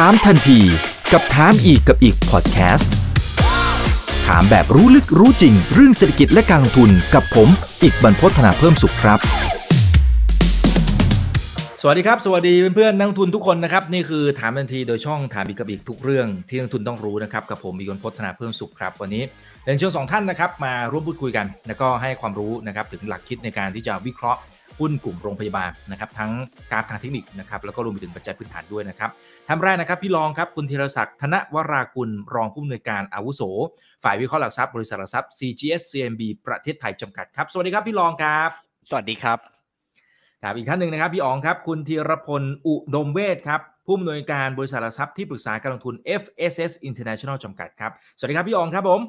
ถามทันทีกับถามอีกกับอีกพอดแคสต์ถามแบบรู้ลึกรู้จริง เรื่องเศรษฐกิจและการลงทุนกับผม อีกบรรพฒนาเพิ่มสุขครับ สวัสดีครับ สวัสดีเพื่อนๆนักลงทุนทุกคนนะครับ นี่คือถามทันทีโดยช่องถามอีกกับอีกทุกเรื่องที่นักลงทุนต้องรู้นะครับกับผมอีกบรรพฒนาเพิ่มสุขครับ วันนี้เรียนเชิญสองท่านนะครับมาร่วมพูดคุยกันแล้วก็ให้ความรู้นะครับถึงหลักคิดในการที่จะวิเคราะห์หุ้นกลุ่มโรงพยาบาลนะครับทั้งกราฟทางเทคนิคนะครับแล้วก็รวมไปถึงปัจจัยพื้นฐานด้วยนะครับ ท่านแรกนะครับพี่รองครับคุณธีรศักดิ์ธนวรากุลรองผู้อำนวยการอาวุโส ฝ่ายวิเคราะห์หลักทรัพย์บริษัทหลักทรัพย์ CGS CMB ประเทศไทยจำกัดครับ สวัสดีครับพี่รองครับ สวัสดีครับครับอีกท่านหนึ่งนะครับพี่อ๋องครับ คุณธีรพลอุดมเวทครับผู้อำนวยการบริษัทหลักทรัพย์ที่ปรึกษาการลงทุน FSS International จำกัดครับสวัสดีครับพี่อ๋องครับผม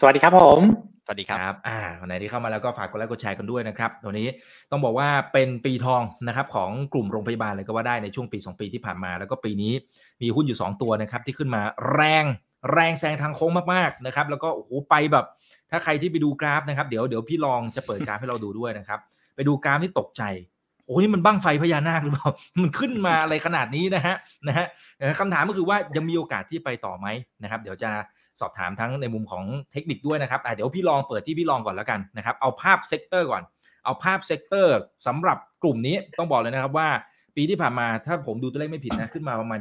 สวัสดีครับผม สวัสดีครับ อ่าวันไหนที่เข้ามาแล้วก็ฝากกดไลค์กดแชร์กันด้วยนะครับตัวนี้ต้องบอกว่าเป็นปีทองนะครับของกลุ่มโรงพยาบาลเลยก็ว่าได้ในช่วงปี 2 ปีที่ผ่านมา แล้วก็ปีนี้มีหุ้นอยู่ 2 ตัวนะครับที่ขึ้นมาแรงแรงแซงทางโค้งมากๆนะครับแล้วก็โอ้โหไปแบบ ถ้าใครที่ไปดูกราฟนะครับเดี๋ยวเดี๋ยวพี่ลองจะเปิดกราฟให้เราดูด้วยนะครับ ไปดูกราฟที่ตกใจโอ้นี่มันบั้งไฟพญานาคหรือเปล่า มันขึ้นมาอะไรขนาดนี้นะฮะนะฮะคำถามก็คือว่ายังมีโอกาสที่ไปต่อไหมนะครับ เดี๋ยวจะ สอบถามทั้งในมุมของเทคนิคด้วยนะครับเดี๋ยวพี่ลองเปิดที่พี่ลองก่อนแล้วกันนะครับเอาภาพ sector ก่อน เอาภาพ sector สำหรับกลุ่มนี้ต้องบอกเลยนะครับว่าปีที่ผ่านมาถ้าผมดูตัวเลขไม่ผิดนะขึ้นมาประมาณ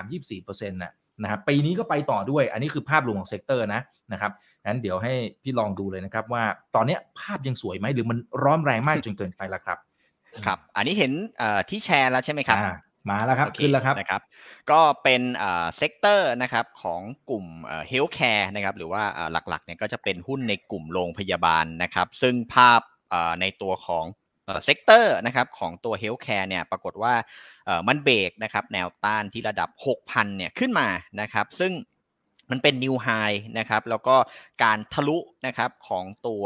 23-24%นะนะครับปีนี้ก็ไปต่อด้วยอันนี้คือภาพรวมของ sector นะนะครับงั้นเดี๋ยวให้พี่ลองดูเลยนะครับว่าตอนนี้ภาพยังสวยไหมหรือมันร้อนแรงมากจนเกินไปแล้วครับครับ อันนี้เห็นที่แชร์แล้วใช่ไหมครับ มาแล้วครับ ขึ้นแล้วครับนะครับ ก็เป็น sector นะครับของกลุ่ม healthcare นะครับหรือว่าหลักๆเนี่ยก็จะเป็นหุ้นในกลุ่มโรงพยาบาลนะครับ ซึ่งภาพในตัวของ sector นะครับของตัว healthcare เนี่ยปรากฏว่ามันเบรกนะครับแนวต้านที่ระดับ 6,000เนี่ยขึ้นมานะครับ ซึ่งมันเป็น new high นะครับแล้วก็การทะลุนะครับของตัว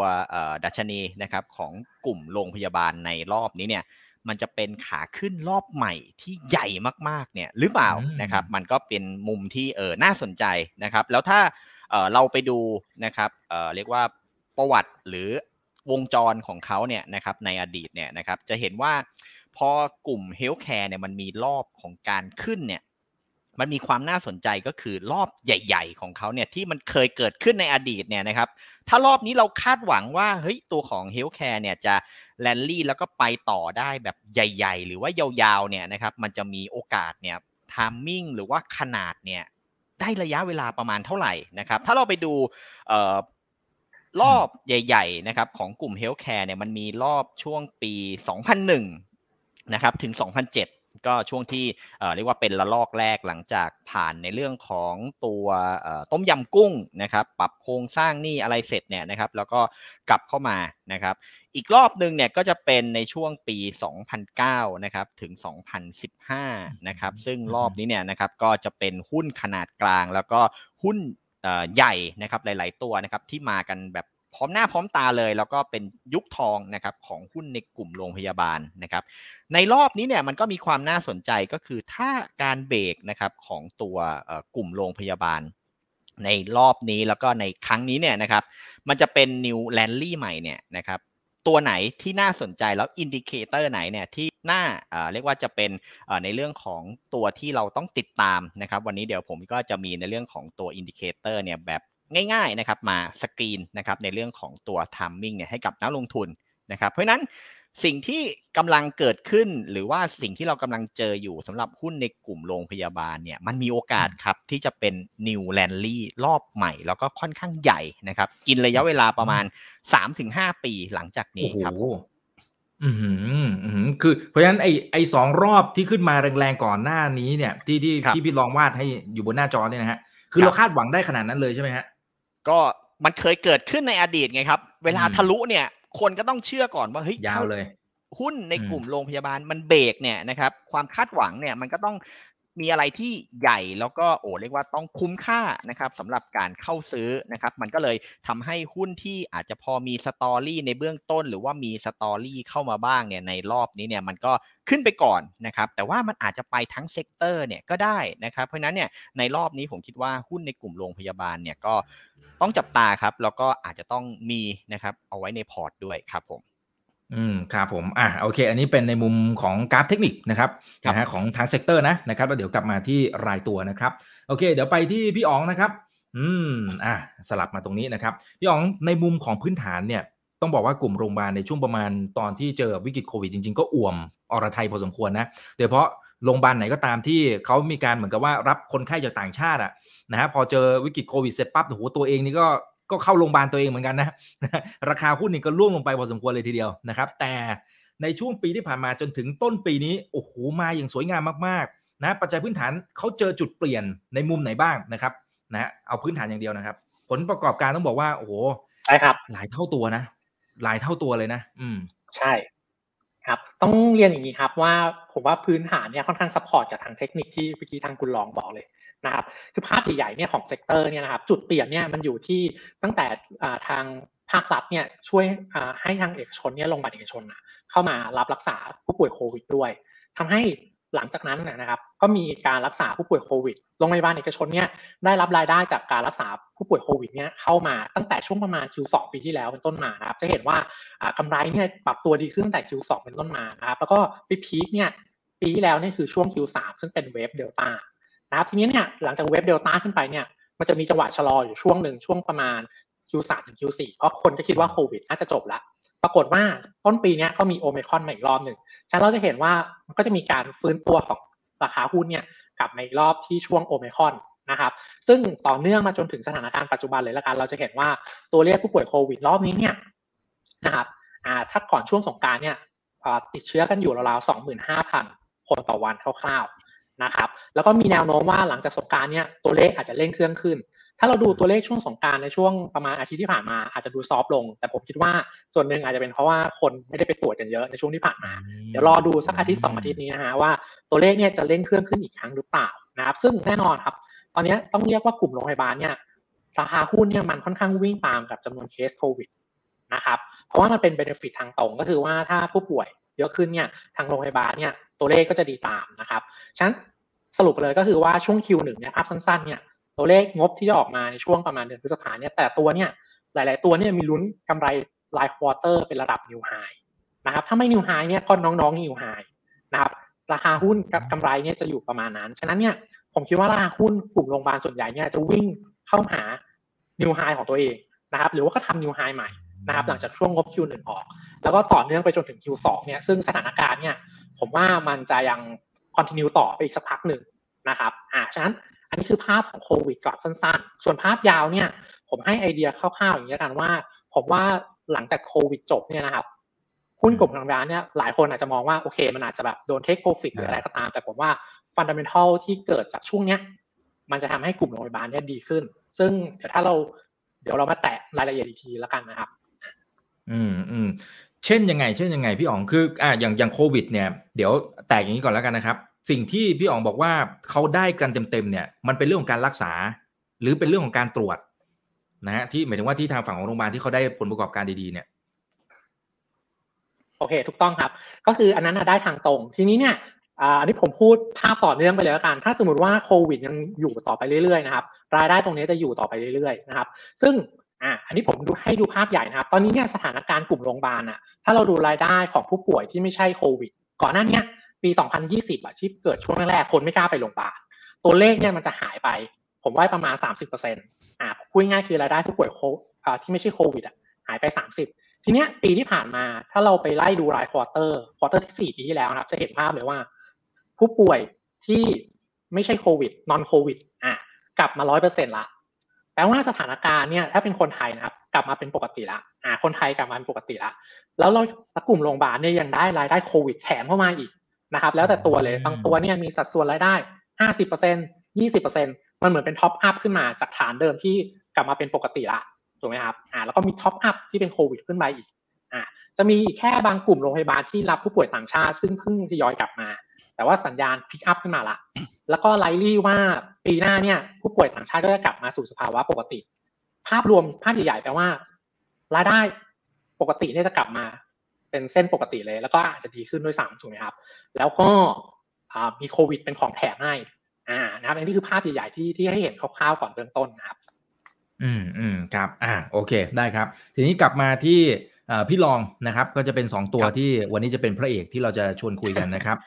ดัชนีนะครับของกลุ่มโรงพยาบาลในรอบนี้เนี่ย มันจะเป็นขาขึ้นรอบใหม่ที่ใหญ่มากๆเนี่ยหรือเปล่านะครับ มันก็เป็นมุมที่เออน่าสนใจนะครับ แล้วถ้าเออเราไปดูนะครับเออเรียกว่าประวัติหรือวงจรของเขาเนี่ยนะครับในอดีตเนี่ยนะครับจะเห็นว่าพอกลุ่ม healthcare เนี่ยมันมีรอบของการขึ้นเนี่ย มันมีความน่าสนใจก็คือรอบใหญ่ ๆ ของเขาเนี่ยที่มันเคยเกิดขึ้นในอดีตเนี่ยนะครับ ถ้ารอบนี้เราคาดหวังว่าเฮ้ยตัวของ healthcare เนี่ยจะแลนลี่แล้วก็ไปต่อได้แบบใหญ่ ๆ หรือว่ายาวๆเนี่ยนะครับมันจะมีโอกาสเนี่ย timing หรือว่าขนาดเนี่ยได้ระยะเวลาประมาณเท่าไหร่นะครับ ถ้าเราไปดูรอบใหญ่ ๆ นะครับ ของกลุ่ม healthcare เนี่ยมันมีรอบช่วงปี 2001 นะครับ ถึง 2007 ก็ช่วงที่เรียกว่าเป็นระลอกแรกหลังจากผ่านในเรื่องของตัวต้มยำกุ้งนะครับ ปรับโครงสร้างนี่อะไรเสร็จเนี่ยนะครับ แล้วก็กลับเข้ามานะครับ อีกรอบหนึ่งเนี่ยก็จะเป็นในช่วงปี 2009 นะครับถึง 2015 นะครับ ซึ่งรอบนี้เนี่ยนะครับก็จะเป็นหุ้นขนาดกลางแล้วก็หุ้นใหญ่นะครับหลาย ๆ ตัวนะครับที่มากันแบบ พร้อมหน้าพร้อมตาเลย แล้วก็เป็นยุคทองนะครับของหุ้นในกลุ่มโรงพยาบาลนะครับ ในรอบนี้เนี่ยมันก็มีความน่าสนใจก็คือถ้าการเบรกนะครับของตัวกลุ่มโรงพยาบาล ในรอบนี้แล้วก็ในครั้งนี้เนี่ยนะครับ มันจะเป็น new l a n d ใหม่เนี่ยนะครับตัวไหนที่น่าสนใจแล้ว indicator ไหนเนี่ยที่น่าเรียกว่าจะเป็นในเรื่องของตัวที่เราต้องติดตามนะครับ วันนี้เดี๋ยวผมก็จะมีในเรื่องของตัว indicator เนี่ยแบบ ง่ายๆนะครับมาสกรีนนะครับในเรื่องของตัว timing เนี่ยให้กับนักลงทุนนะครับเพราะนั้นสิ่งที่กำลังเกิดขึ้นหรือว่าสิ่งที่เรากำลังเจออยู่สำหรับหุ้นในกลุ่มโรงพยาบาลเนี่ยมันมีโอกาสครับที่จะเป็น new l a n d ี่รอบใหม่ แล้วก็ค่อนข้างใหญ่นะครับ กินระยะเวลาประมาณ 3-5 ปีหลังจากนี้ครับอืมอืมคือเพราะฉะนั้นไอไอสองรอบที่ขึ้นมาแรงๆก่อนหน้านี้เนี่ย ที่ที่ที่พี่ลองวาดให้อยู่บนหน้าจอเนี่ยนะฮะคือเราคาดหวังได้ขนาดนั้นเลยใช่ไหมฮะ ก็มันเคยเกิดขึ้นในอดีตไงครับ เวลาทะลุเนี่ย คนก็ต้องเชื่อก่อนว่าเฮ้ยยาวเลย หุ้นในกลุ่มโรงพยาบาลมันเบรกเนี่ยนะครับ ความคาดหวังเนี่ยมันก็ต้อง มีอะไรที่ใหญ่แล้วก็โอ้เรียกว่าต้องคุ้มค่านะครับสำหรับการเข้าซื้อนะครับมันก็เลยทำให้หุ้นที่อาจจะพอมี story ในเบื้องต้น หรือว่ามี story เข้ามาบ้างเนี่ยในรอบนี้เนี่ยมันก็ขึ้นไปก่อนนะครับแต่ว่ามันอาจจะไปทั้ง sector เนี่ยก็ได้นะครับเพราะนั้นเนี่ยในรอบนี้ผมคิดว่าหุ้นในกลุ่มโรงพยาบาลเนี่ยก็ต้องจับตาครับแล้วก็อาจจะต้องมีนะครับเอาไว้ในพอร์ตด้วยครับผม อืมครับผมอะโอเค อันนี้เป็นในมุมของกราฟเทคนิคนะครับนะฮะของทาง sector นะนะครับแล้วเดี๋ยวกลับมาที่รายตัวนะครับ โอเค เดี๋ยวไปที่พี่อ๋องนะครับ อืมอะสลับมาตรงนี้นะครับ พี่อ๋องในมุมของพื้นฐานเนี่ยต้องบอกว่ากลุ่มโรงพยาบาลในช่วงประมาณตอนที่เจอวิกฤตโควิดจริงๆ ก็อ่วมอรไทยพอสมควรนะโดยเฉพาะโรงพยาบาลไหนก็ตามที่เขามีการเหมือนกับว่ารับคนไข้จากต่างชาติอะนะฮะพอเจอวิกฤตโควิดเสร็จปั๊บโอ้โหตัวเองนี่ก็ ก็เข้าโรงพยาบาลตัวเองเหมือนกันนะราคาหุ้นนี่ก็ร่วงลงไปพอสมควรเลยทีเดียวนะครับ แต่ในช่วงปีที่ผ่านมาจนถึงต้นปีนี้โอ้โหมาอย่างสวยงามมากๆนะปัจจัยพื้นฐานเขาเจอจุดเปลี่ยนในมุมไหนบ้างนะครับนะเอาพื้นฐานอย่างเดียวนะครับ ผลประกอบการต้องบอกว่าโอ้โหใช่ครับ หลายเท่าตัวนะ หลายเท่าตัวเลยนะ อืม ใช่ ครับ ต้องเรียนอย่างนี้ครับว่าผมว่าพื้นฐานเนี่ยค่อนข้าง support จากทางเทคนิคที่เมื่อกี้ทางคุณลองบอกเลย นะครับคือภาพใหญ่ๆเนี่ยของ sector เนี่ยนะครับจุดเปลี่ยนเนี่ยมันอยู่ที่ตั้งแต่ทางภาครัฐเนี่ยช่วยให้ทางเอกชนเนี่ยโรงพยาบาลเอกชนเข้ามารับรักษาผู้ป่วยโควิดด้วยทำให้หลังจากนั้นนะครับก็มีการรักษาผู้ป่วยโควิดโรงพยาบาลเอกชนเนี่ยได้รับรายได้จากการรักษาผู้ป่วยโควิดเนี่ยเข้ามาตั้งแต่ช่วงประมาณ Q2 ปีที่แล้วเป็นต้นมานะครับจะเห็นว่ากำไรเนี่ยปรับตัวดีขึ้นตั้งแต่ Q2 เป็นต้นมานะครับแล้วก็ไป peak เนี่ยปีที่แล้วนี่คือช่วง Q3 ซึ่งเป็น wave Delta นะครับทีนี้เนี่ยหลังจากเวฟเดลต้าขึ้นไปเนี่ยมันจะมีจังหวะชะลออยู่ช่วงหนึ่งช่วงประมาณ Q3 ถึง Q4 เพราะคนก็คิดว่าโควิดน่าจะจบล้วปรากฏว่าต้นปีนี้ก็มีโอเมคอนมาอีกรอบหนึ่งฉะนั้นเราจะเห็นว่ามันก็จะมีการฟื้นตัวของราคาหุ้นเนี่ยกลับในรอบที่ช่วงโอเมคอนนะครับซึ่งต่อเนื่องมาจนถึงสถานการณ์ปัจจุบันเลยละกันเราจะเห็นว่าตัวเลขผู้ป่วยโควิดรอบนี้เนี่ยนะครับอ่าถ้าก่อนช่วงสงการเนี่ยติดเชื้อกันอยู่ราวๆสองหมื่นห้าพันคนต่อวันคร่าวๆ นะครับ แล้วก็มีแนวโน้มว่าหลังจากสงการเนี่ยตัวเลขอาจจะเร่งเครื่องขึ้น ถ้าเราดูตัวเลขช่วงสงการในช่วงประมาณอาทิตย์ที่ผ่านมาอาจจะดูซอฟลง แต่ผมคิดว่าส่วนหนึ่งอาจจะเป็นเพราะว่าคนไม่ได้ไปตรวจกันเยอะในช่วงที่ผ่านมา เดี๋ยวรอดูสักอาทิตย์สองอาทิตย์นี้นะฮะว่าตัวเลขเนี่ยจะเร่งเครื่องขึ้นอีกครั้งหรือเปล่านะครับ ซึ่งแน่นอนครับ ตอนนี้ต้องเรียกว่ากลุ่มโรงพยาบาลเนี่ยราคาหุ้นเนี่ยมันค่อนข้างวิ่งตามกับจำนวนเคสโควิดนะครับ เพราะว่ามันเป็น benefit ทางตรงก็คือว่าถ้าผู้ป่วย เยอะขึ้นเนี่ยทางโรงพยาบาลเนี่ยตัวเลขก็จะดีตามนะครับฉะนั้นสรุปเลยก็คือว่าช่วง Q1 เนี่ยภาพสั้นๆเนี่ยตัวเลขงบที่จะออกมาในช่วงประมาณเดือนพฤษภาเนี่ยแต่ละตัวเนี่ยหลาย ๆ ตัวเนี่ยมีลุ้นกำไรราย quarter เป็นระดับ new high นะครับถ้าไม่ new high เนี่ยก็น้องๆ new high นะครับราคาหุ้นกับกำไรเนี่ยจะอยู่ประมาณนั้น ฉะนั้นเนี่ยผมคิดว่าราคาหุ้นกลุ่มโรงพยาบาลส่วนใหญ่เนี่ยจะวิ่งเข้าหานิวไฮของตัวเองนะครับหรือว่าก็ทำนิวไฮใหม่ นะครับหลังจากช่วงงบ Q1 ออก แล้วก็ต่อเนื่องไปจนถึง Q2 เนี่ยซึ่งสถานการณ์เนี่ยผมว่ามันจะยังคอนติเนียต่อไปอีกสักพักหนึ่งนะครับอ่าฉะนั้นอันนี้คือภาพของโควิดก่อนสั้นๆ ส่วนภาพยาวเนี่ยผมให้ไอเดียคร่าวๆอย่างนี้กันว่า ผมว่าหลังจากโควิดจบเนี่ยนะครับหุ้นกลุ่มทางร้านเนี่ยหลายคนอาจจะมองว่าโอเค มันอาจจะแบบโดนเทคโปรฟิตหรืออะไรก็ตาม แต่ผมว่าฟันดัมเบลทัลที่เกิดจากช่วงเนี้ยมันจะทำให้กลุ่มโรงพยาบาลเนี่ยดีขึ้น ซึ่งเดี๋ยวถ้าเราเดี๋ยวเรามาแตะรายละเอียดอีกทีแล้วกันนะครับ อืมอืมเช่นยังไง เช่นยังไงพี่อ๋องคืออ่าอย่างอย่างโควิดเนี่ยเดี๋ยวแตกอย่างนี้ก่อนแล้วกันนะครับ สิ่งที่พี่อ๋องบอกว่าเขาได้กันเต็มๆเนี่ยมันเป็นเรื่องของการรักษา หรือเป็นเรื่องของการตรวจนะฮะที่หมายถึงว่าที่ทางฝั่งของโรงพยาบาลที่เขาได้ผลประกอบการดีๆเนี่ยโอเค ถูกต้องครับ ก็คืออันนั้นได้ทางตรง ทีนี้เนี่ยอันนี้ผมพูดภาพต่อเนื่องไปเลยแล้วกัน ถ้าสมมติว่าโควิดยังอยู่ต่อไปเรื่อยๆนะครับ รายได้ตรงนี้จะอยู่ต่อไปเรื่อยๆนะครับ ซึ่ง อ่าอันนี้ผมดูให้ดูภาพใหญ่นะครับ ตอนนี้เนี่ยสถานการณ์กลุ่มโรงพยาบาลอะ ถ้าเราดูรายได้ของผู้ป่วยที่ไม่ใช่โควิด ก่อนหน้านี้ปี 2020อะที่เกิดช่วงแรกๆคนไม่กล้าไปโรงพยาบาล ตัวเลขเนี่ยมันจะหายไป ผมว่าประมาณ 30%อ่าพูดง่ายคือรายได้ผู้ป่วยโคที่ไม่ใช่โควิดอะหายไป 30 ทีเนี้ยปีที่ผ่านมาถ้าเราไปไล่ดูราย quarter quarter ที่ 4 ปีที่แล้วนะครับ จะเห็นภาพเลยว่า ผู้ป่วยที่ไม่ใช่โควิด non-COVID อะกลับมา 100%ละ แปลว่าสถานการณ์เนี่ยถ้าเป็นคนไทยนะครับ กลับมาเป็นปกติละอ่าคนไทยกลับมาเป็นปกติละแล้วเรากลุ่มโรงพยาบาลเนี่ยยังได้รายได้โควิดแถมเข้ามาอีกนะครับ แล้วแต่ตัวเลยบางตัวเนี่ยมีสัดส่วนรายได้ห้าสิบเปอร์เซ็นต์ยี่สิบเปอร์เซ็นต์มันเหมือนเป็น top up ขึ้นมาจากฐานเดิมที่กลับมาเป็นปกติละถูกไหมครับอ่าแล้วก็มี top up ที่เป็นโควิดขึ้นไปอีกอ่าจะมีแค่บางกลุ่มโรงพยาบาลที่รับผู้ป่วยต่างชาติ ซึ่งเพิ่งทยอยกลับมา แต่ว่าสัญญาณ pick up ขึ้นมาละ แล้วก็ไลลี่ว่าปีหน้าเนี่ย ผู้ป่วยต่างชาติก็จะกลับมาสู่สภาวะปกติ ภาพรวมภาพใหญ่ๆแปลว่ารายได้ปกติเนี่ยจะกลับมา เป็นเส้นปกติเลย แล้วก็อาจจะดีขึ้นด้วยซ้ำถูกไหมครับ แล้วก็มีโควิดเป็นของแถมให้อ่านะครับอันนี้คือภาพใหญ่ๆที่ที่ให้เห็นคร่าวๆก่อนเบื้องต้นนะครับ อืมอืมครับ อ่า โอเค ได้ครับ ทีนี้กลับมาที่ พี่ลองนะครับก็จะเป็น 2 ตัวที่วันนี้จะเป็นพระเอกที่เราจะชวนคุยกันนะครับ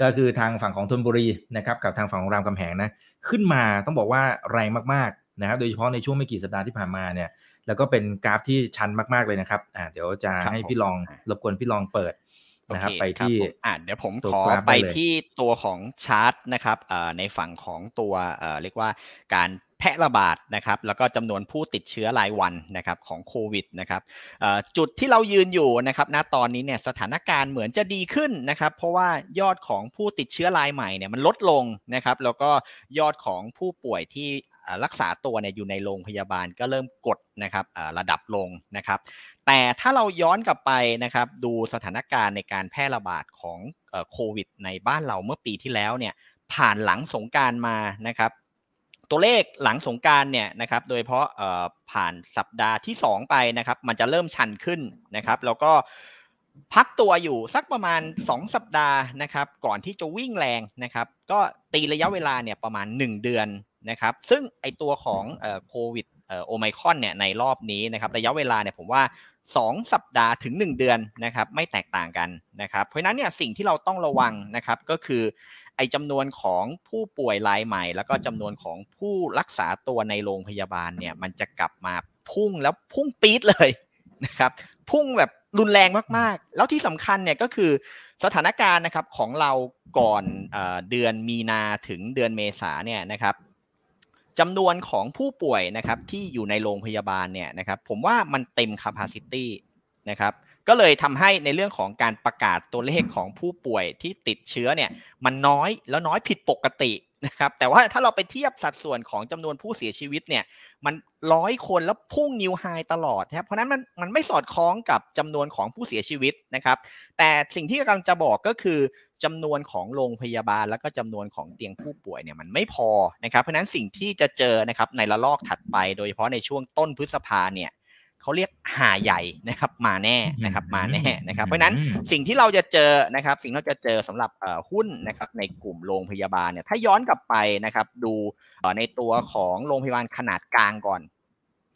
ก็คือทางฝั่งของธนบุรีนะครับกับทางฝั่งของรามคำแหงนะขึ้นมาต้องบอกว่าแรงมากๆนะครับโดยเฉพาะในช่วงไม่กี่สัปดาห์ที่ผ่านมาเนี่ยแล้วก็เป็นกราฟที่ชันมากๆเลยนะครับอ่าเดี๋ยวจะให้พี่ลองรบกวนพี่ลองเปิด นะครับไปที่อ่าเดี๋ยวผมขอไปที่ตัวของชาร์ตนะครับในฝั่งของตัวเรียกว่าการแพร่ระบาดนะครับแล้วก็จำนวนผู้ติดเชื้อรายวันนะครับของโควิดนะครับจุดที่เรายืนอยู่นะครับณตอนนี้เนี่ยสถานการณ์เหมือนจะดีขึ้นนะครับเพราะว่ายอดของผู้ติดเชื้อรายใหม่เนี่ยมันลดลงนะครับแล้วก็ยอดของผู้ป่วยที่ รักษาตัวเนี่ยอยู่ในโรงพยาบาลก็เริ่มกดนะครับระดับลงนะครับ แต่ถ้าเราย้อนกลับไปนะครับดูสถานการณ์ในการแพร่ระบาดของโควิด ในบ้านเราเมื่อปีที่แล้วเนี่ยผ่านหลังสงการมานะครับ ตัวเลขหลังสงการเนี่ยนะครับโดยเพราะผ่านสัปดาห์ที่ 2 ไปนะครับ มันจะเริ่มชันขึ้นนะครับ แล้วก็ พักตัวอยู่สักประมาณ 2 สัปดาห์นะครับก่อนที่จะวิ่งแรงนะครับก็ตีระยะเวลาเนี่ยประมาณ 1 เดือนนะครับซึ่งไอตัวของโควิดโอไมคอนเนี่ยในรอบนี้นะครับระยะเวลาเนี่ยผมว่า 2 สัปดาห์ถึง 1 เดือนนะครับไม่แตกต่างกันนะครับเพราะฉะนั้นเนี่ยสิ่งที่เราต้องระวังนะครับก็คือไอจำนวนของผู้ป่วยรายใหม่ แล้วก็จำนวนของผู้รักษาตัวในโรงพยาบาลเนี่ยมันจะกลับมาพุ่งแล้วพุ่งปี๊ดเลย นะครับพุ่งแบบรุนแรงมากๆ แล้วที่สำคัญเนี่ยก็คือสถานการณ์นะครับของเราก่อนเดือนมีนาถึงเดือนเมษาเนี่ยนะครับจำนวนของผู้ป่วยนะครับที่อยู่ในโรงพยาบาลเนี่ยนะครับผมว่ามันเต็ม capacity นะครับก็เลยทำให้ในเรื่องของการประกาศตัวเลขของผู้ป่วยที่ติดเชื้อเนี่ยมันน้อยแล้วน้อยผิดปกติ นะครับแต่ว่าถ้าเราไปเทียบสัดส่วนของจำนวนผู้เสียชีวิตเนี่ยมันร้อยคนแล้วพุ่งนิวไฮตลอดนะครับเพราะนั้นมันมันไม่สอดคล้องกับจำนวนของผู้เสียชีวิตนะครับแต่สิ่งที่กำลังจะบอกก็คือจำนวนของโรงพยาบาล แล้วก็จำนวนของเตียงผู้ป่วยเนี่ยมันไม่พอนะครับเพราะนั้นสิ่งที่จะเจอนะครับในระลอกถัดไป โดยเฉพาะในช่วงต้นพฤษภาเนี่ย เขาเรียกหาใหญ่นะครับมาแน่นะครับมาแน่นะครับเพราะนั้นสิ่งที่เราจะเจอนะครับสิ่งที่เราจะเจอสำหรับหุ้นนะครับในกลุ่มโรงพยาบาลเนี่ยถ้าย้อนกลับไปนะครับดูในตัวของโรงพยาบาลขนาดกลางก่อน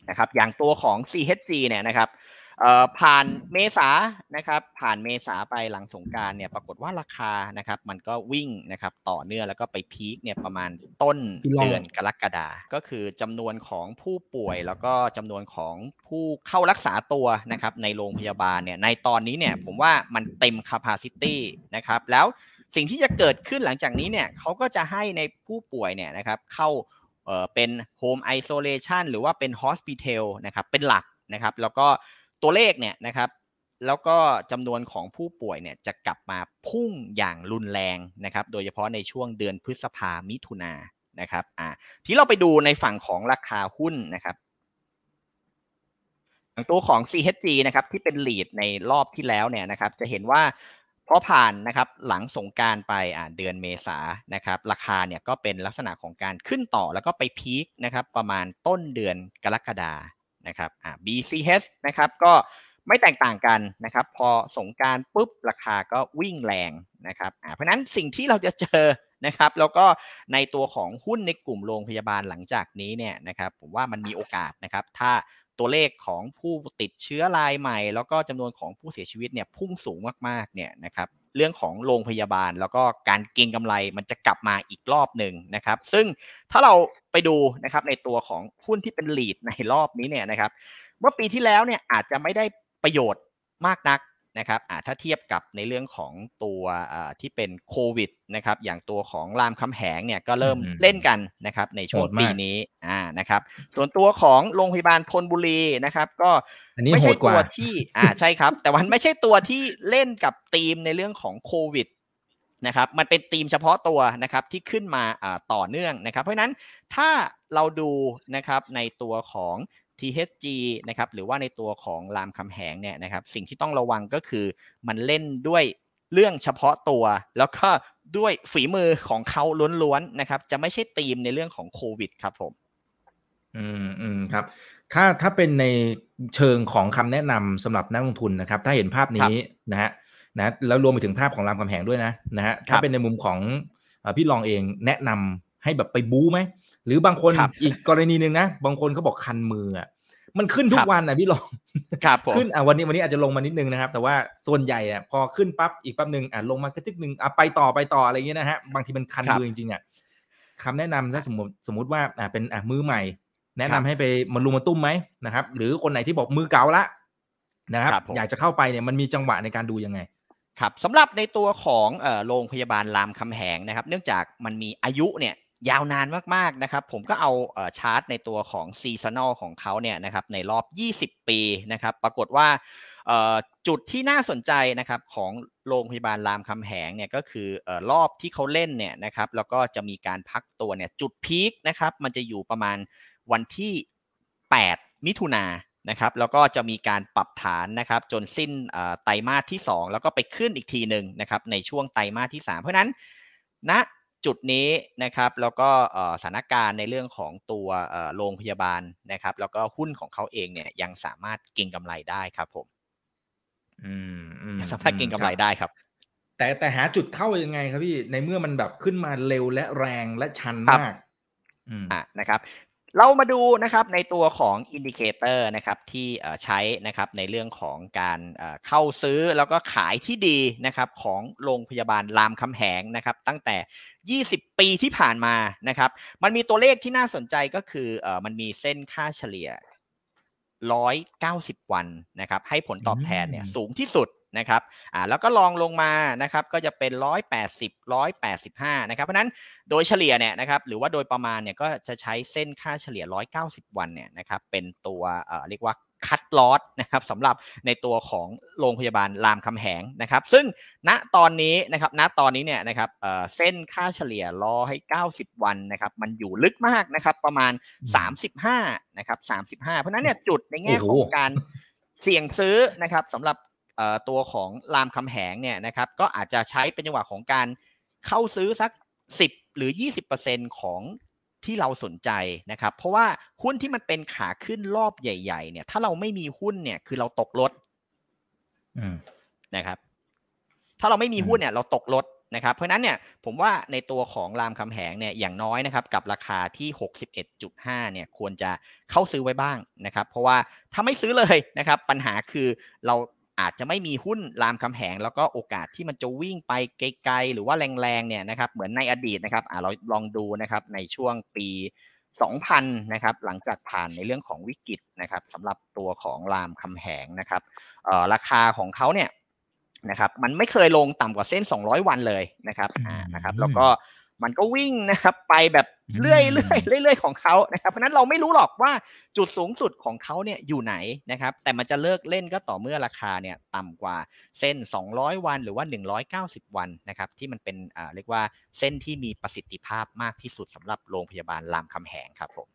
นะครับอย่างตัวของ CHG เนี่ยนะครับ ผ่านเมษานะครับ ผ่านเมษาไปหลังสงการเนี่ย ปรากฏว่าราคานะครับ มันก็วิ่งนะครับ ต่อเนื่องแล้วก็ไปพีคเนี่ยประมาณต้นเดือนกรกฎาก็คือจำนวนของผู้ป่วยแล้วก็จำนวนของผู้เข้ารักษาตัวนะครับ ในโรงพยาบาลเนี่ย ในตอนนี้เนี่ย ผมว่ามันเต็ม capacity นะครับ แล้วสิ่งที่จะเกิดขึ้นหลังจากนี้เนี่ยเขาก็จะให้ในผู้ป่วยเนี่ยนะครับ เข้าเป็น home isolation หรือว่าเป็น hospital นะครับ เป็นหลักนะครับ แล้วก็ ตัวเลขเนี่ยนะครับ แล้วก็จำนวนของผู้ป่วยเนี่ยจะกลับมาพุ่งอย่างรุนแรงนะครับ โดยเฉพาะในช่วงเดือนพฤษภามิถุนานะครับอ่าที่เราไปดูในฝั่งของราคาหุ้นนะครับอย่างตัวของ CHG นะครับที่เป็น lead ในรอบที่แล้วเนี่ยนะครับ จะเห็นว่าพอผ่านนะครับหลังสงการไปอ่าเดือนเมษานะครับ ราคาเนี่ยก็เป็นลักษณะของการขึ้นต่อแล้วก็ไปพีคนะครับประมาณต้นเดือนกรกฎา นะครับอ่า BCH นะครับก็ไม่แตกต่างกันนะครับ พอสงการปุ๊บราคาก็วิ่งแรงนะครับอ่าเพราะนั้นสิ่งที่เราจะเจอนะครับแล้วก็ในตัวของหุ้นในกลุ่มโรงพยาบาลหลังจากนี้เนี่ยนะครับผมว่ามันมีโอกาสนะครับ ถ้าตัวเลขของผู้ติดเชื้อรายใหม่ แล้วก็จำนวนของผู้เสียชีวิตเนี่ยพุ่งสูงมากๆเนี่ยนะครับ เรื่องของโรงพยาบาล แล้วก็การเก็งกำไรมันจะกลับมาอีกรอบหนึ่งนะครับ ซึ่งถ้าเราไปดูนะครับในตัวของหุ้นที่เป็นลีดในรอบนี้เนี่ยนะครับ เมื่อปีที่แล้วเนี่ยอาจจะไม่ได้ประโยชน์มากนัก นะครับถ้าเทียบกับในเรื่องของตัวที่เป็นโควิดนะครับอย่างตัวของรามคำแหงเนี่ยก็เริ่มเล่นกันนะครับในช่วงปีนี้อ่านะครับส่วนตัวของโรงพยาบาลทนบุรีนะครับก็ไม่ใช่ตัวที่อ่าใช่ครับ แต่มันไม่ใช่ตัวที่เล่นกับธีมในเรื่องของโควิดนะครับมันเป็นธีมเฉพาะตัวนะครับที่ขึ้นมาต่อเนื่องนะครับ เพราะฉะนั้นถ้าเราดูนะครับในตัวของ THG นะครับหรือว่าในตัวของรามคำแหงเนี่ยนะครับสิ่งที่ต้องระวังก็คือมันเล่นด้วยเรื่องเฉพาะตัวแล้วก็ด้วยฝีมือของเขาล้วนๆนะครับจะไม่ใช่ตีมในเรื่องของโควิดครับผม อืมอืมครับ ถ้าถ้าเป็นในเชิงของคำแนะนำสำหรับนักลงทุนนะครับ ถ้าเห็นภาพนี้นะฮะนะแล้วรวมไปถึงภาพของรามคำแหงด้วยนะนะฮะถ้าเป็นในมุมของพี่ลองเองแนะนำให้แบบไปบู๊ไหม หรือบางคนอีกกรณีหนึ่งนะบางคนเขาบอกคันมืออะมันขึ้นทุคกรับวันนะพี่ลองครับผมขึ้นอะวันนี้วันนี้อาจจะลงมานิดนึงนะครับ แต่ว่าส่วนใหญ่อะพอขึ้นปั๊บอีกแป๊บหนึ่งอะลงมากระจึกหนึ่งอะไปต่อไปต่ออะไรอย่างเงี้ยนะฮะบางทีมันคันครับมือจริงๆอะคำแนะนำถ้าสมมติสมมติว่าอะเป็นอะมือใหม่ แนะนำครับให้ไปมะรุมมะตุ้มไหมนะครับ หรือคนไหนที่บอกมือเก่าละนะครับครับผมอยากจะเข้าไปเนี่ยมันมีจังหวะในการดูยังไงครับสำหรับในตัวของเอ่อโรงพยาบาลรามคำแหงนะครับ เนื่องจากมันมีอายุเนี่ย ยาวนานมากๆนะครับ ผมก็เอาชาร์ตในตัวของ seasonal ของเขาเนี่ยนะครับในรอบ 20 ปีนะครับ ปรากฏว่าจุดที่น่าสนใจนะครับของโรงพยาบาลรามคำแหงเนี่ยก็คืออรอบที่เขาเล่นเนี่ยนะครับ แล้วก็จะมีการพักตัวเนี่ยจุดพีคนะครับมันจะอยู่ประมาณวันที่ 8 มิถุนานะครับแล้วก็จะมีการปรับฐานนะครับจนสิ้นไตรมาสที่ 2 แล้วก็ไปขึ้นอีกทีหนึ่งนะครับในช่วงไตรมาสที่ 3 เพราะฉะนั้นณ จุดนี้นะครับแล้วก็เอ่อสถานการณ์ในเรื่องของตัวเอ่อโรงพยาบาลนะครับ แล้วก็หุ้นของเขาเองเนี่ยยังสามารถเก็งกำไรได้ครับผม อืมอืมยังสามารถเก็งกำไรครับได้ครับ แต่แต่หาจุดเข้ายังไงครับพี่ในเมื่อมันแบบขึ้นมาเร็วและแรงและชันครับมากอืมอะนะครับ เรามาดูนะครับในตัวของ indicator นะครับที่เอ่อใช้นะครับในเรื่องของการเอ่อเข้าซื้อแล้วก็ขายที่ดีนะครับของโรงพยาบาลรามคำแหงนะครับตั้งแต่ 20 ปีที่ผ่านมานะครับมันมีตัวเลขที่น่าสนใจก็คือเอ่อมันมีเส้นค่าเฉลี่ย 190 วันนะครับให้ผลตอบแทนเนี่ยอืมสูงที่สุด นะครับอ่าแล้วก็ลองลงมานะครับก็จะเป็น 180 185นะครับเพราะฉะนั้นโดยเฉลี่ยเนี่ยนะครับหรือว่าโดยประมาณเนี่ยก็จะใช้เส้นค่าเฉลี่ย 190 วันเนี่ยนะครับเป็นตัวเอ่อเรียกว่าคัดลอสนะครับสำหรับในตัวของโรงพยาบาลรามคำแหงนะครับ ซึ่งณตอนนี้นะครับณตอนนี้เนี่ยนะครับเอ่อเส้นค่าเฉลี่ย190 วันนะครับมันอยู่ลึกมากนะครับประมาณ 35นะครับ35 เพราะฉะนั้นเนี่ยจุดในแง่ของโอ้โหการเสี่ยงซื้อนะครับสำหรับเอ่อ ตัวของรามคำแหงเนี่ยนะครับก็อาจจะใช้เป็นจังหวะของการเข้าซื้อสัก 10 หรือ 20%ของที่เราสนใจนะครับ เพราะว่าหุ้นที่มันเป็นขาขึ้นรอบใหญ่ๆเนี่ย ถ้าเราไม่มีหุ้นเนี่ยคือเราตกรถอืมนะครับ ถ้าเราไม่มีอืมหุ้นเนี่ย เราตกรถนะครับ เพราะฉะนั้นเนี่ยผมว่าในตัวของรามคำแหงเนี่ยอย่างน้อยนะครับ กับราคาที่ 61.5 เนี่ย ควรจะเข้าซื้อไว้บ้างนะครับ เพราะว่าถ้าไม่ซื้อเลยนะครับ ปัญหาคือเรา อาจจะไม่มีหุ้นรามคำแหง แล้วก็โอกาสที่มันจะวิ่งไปไกลๆ หรือว่าแรงๆเนี่ยนะครับเหมือนในอดีตนะครับเราลองดูนะครับในช่วงปี 2000 นะครับหลังจากผ่านในเรื่องของวิกฤตนะครับสำหรับตัวของรามคำแหงนะครับราคาของเขาเนี่ยนะครับมันไม่เคยลงต่ำกว่าเส้น 200 วันเลยนะครับอ่านะครับแล้วก็ มันก็วิ่งนะครับ ไปแบบเรื่อยๆเรื่อยๆเรื่อยๆของเขานะครับเพราะฉะนั้นเราไม่รู้หรอกว่าจุดสูงสุดของเขาเนี่ยอยู่ไหนนะครับ แต่มันจะเลิกเล่นก็ต่อเมื่อราคาเนี่ยต่ำกว่าเส้น 200 วันหรือว่า 190 วันนะครับ ที่มันเป็นอ่าเรียกว่าเส้นที่มีประสิทธิภาพมากที่สุดสำหรับโรงพยาบาลรามคำแหงครับผม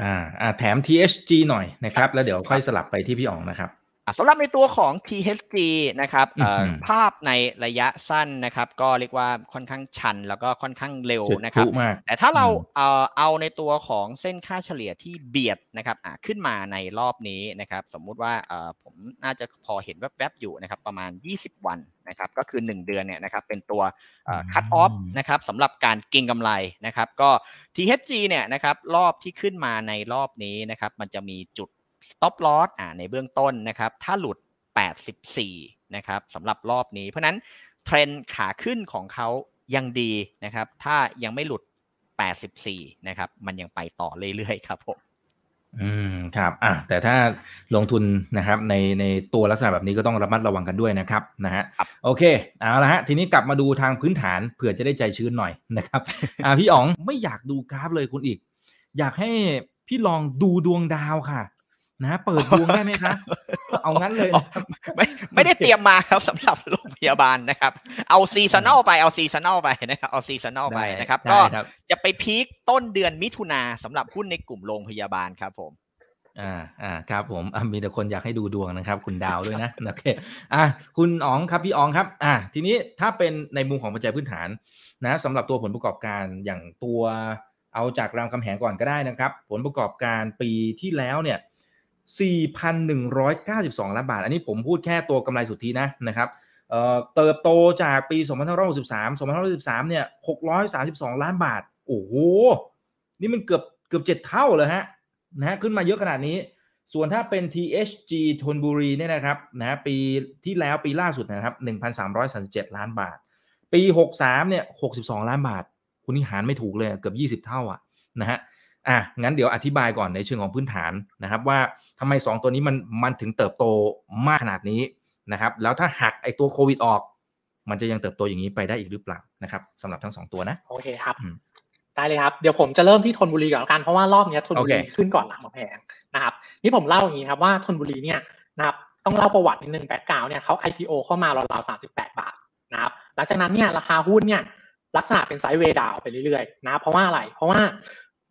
อ่าอ่าแถม THG หน่อยนะครับ แล้วเดี๋ยวค่อยสลับไปที่พี่อ๋องนะครับอะ สำหรับในตัวของ THG นะครับเอ่ออือหือภาพในระยะสั้นนะครับ ก็เรียกว่าค่อนข้างชันแล้วก็ค่อนข้างเร็วจุดนะคพรับลุมากแต่ถ้าเราอืมเอ่อเอาในตัวของเส้นค่าเฉลี่ยที่เบียดนะครับอะขึ้นมาในรอบนี้นะครับ สมมุติว่าเอ่อผมน่าจะพอเห็นแวบๆอยู่นะครับประมาณ 20 วันนะครับก็คือ 1 เดือนเนี่ยนะครับเป็นตัวคัตออฟนะครับสำหรับการเก็งกำไรนะครับ ก็ THG เนี่ยนะครับรอบที่ขึ้นมาในรอบนี้นะครับ มันจะมีจุด stop loss อ่าในเบื้องต้นนะครับ ถ้าหลุด 84 นะครับสำหรับรอบนี้ เพราะฉะนั้นเทรนด์ขาขึ้นของเขายังดีนะครับ ถ้ายังไม่หลุด 84 นะครับ มันยังไปต่อเรื่อยๆครับผมอืมครับอะแต่ถ้าลงทุนนะครับในในตัวลักษณะแบบนี้ก็ต้องระมัดระวังกันด้วยนะครับนะฮะครับโอเคเอาละฮะทีนี้กลับมาดูทางพื้นฐานเผื่อจะได้ใจชื้นหน่อยนะครับอ่าพี่อ๋องไม่อยากดูกราฟเลยคุณอีก อยากให้พี่ลองดูดวงดาวค่ะ นะเปิดดวงได้ไหมคะเอางั้นเลยนะครับไม่ไม่ได้เตรียมมาครับสำหรับโรงพยาบาลนะครับ เอา seasonal ไปเอา seasonal ไปนะครับเอา seasonal ไปนะครับได้ก็ครับจะไป peak ต้นเดือนมิถุนาสำหรับหุ้นในกลุ่มโรงพยาบาลครับผมอ่าอ่าครับผมอะมีแต่คนอยากให้ดูดวงนะครับ คุณดาวด้วยนะโอเคอะคุณอ๋องครับพี่อ๋องครับ อะทีนี้ถ้าเป็นในมุมของปัจจัยพื้นฐานนะสำหรับตัวผลประกอบการอย่างตัวเอาจากรามคำแหงก่อนก็ได้นะครับ ผลประกอบการปีที่แล้วเนี่ย 4,192 ล้านบาท อันนี้ผมพูดแค่ตัวกำไรสุทธินะนะครับเเติบโตจากปี 2563 2563 เนี่ย 632 ล้านบาท โอ้โห นี่มันเกือบเกือบเจ็ดเท่าเลยฮะ นะฮะ ขึ้นมาเยอะขนาดนี้ ส่วนถ้าเป็น THG ธนบุรีเนี่ยนะครับ นะปีที่แล้วปีล่าสุดนะครับ 1,337 ล้านบาท ปี 63 เนี่ย 62 ล้านบาท คุณนี่หารไม่ถูกเลย เกือบ 20 เท่าอะ นะฮะ อะ งั้นเดี๋ยวอธิบายก่อนในเชิงของพื้นฐานนะครับว่า ทำไม 2 ตัวนี้มันมันถึงเติบโตมากขนาดนี้นะครับแล้วถ้าหักไอตัวโควิดออก มันจะยังเติบโตอย่างนี้ไปได้อีกหรือเปล่านะครับสำหรับทั้ง 2 ตัวนะโอเคครับได้เลยครับ เดี๋ยวผมจะเริ่มที่ธนบุรีก่อนกันเพราะว่ารอบนี้ธนบุรี okay. ขึ้นก่อนหลังมาแพงนะครับนี่ผมเล่าอย่างนี้ครับว่าธนบุรีเนี่ยนะครับต้องเล่าประวัตินิดนึงแบ็กกราวเนี่ยเขา IPO เข้ามาราวๆ38บาทนะครับหลังจากนั้นเนี่ยราคาหุ้นเนี่ยลักษณะเป็นไซด์เวย์ดาวไปเรื่อยๆนะเพราะว่าอะไรเพราะว่า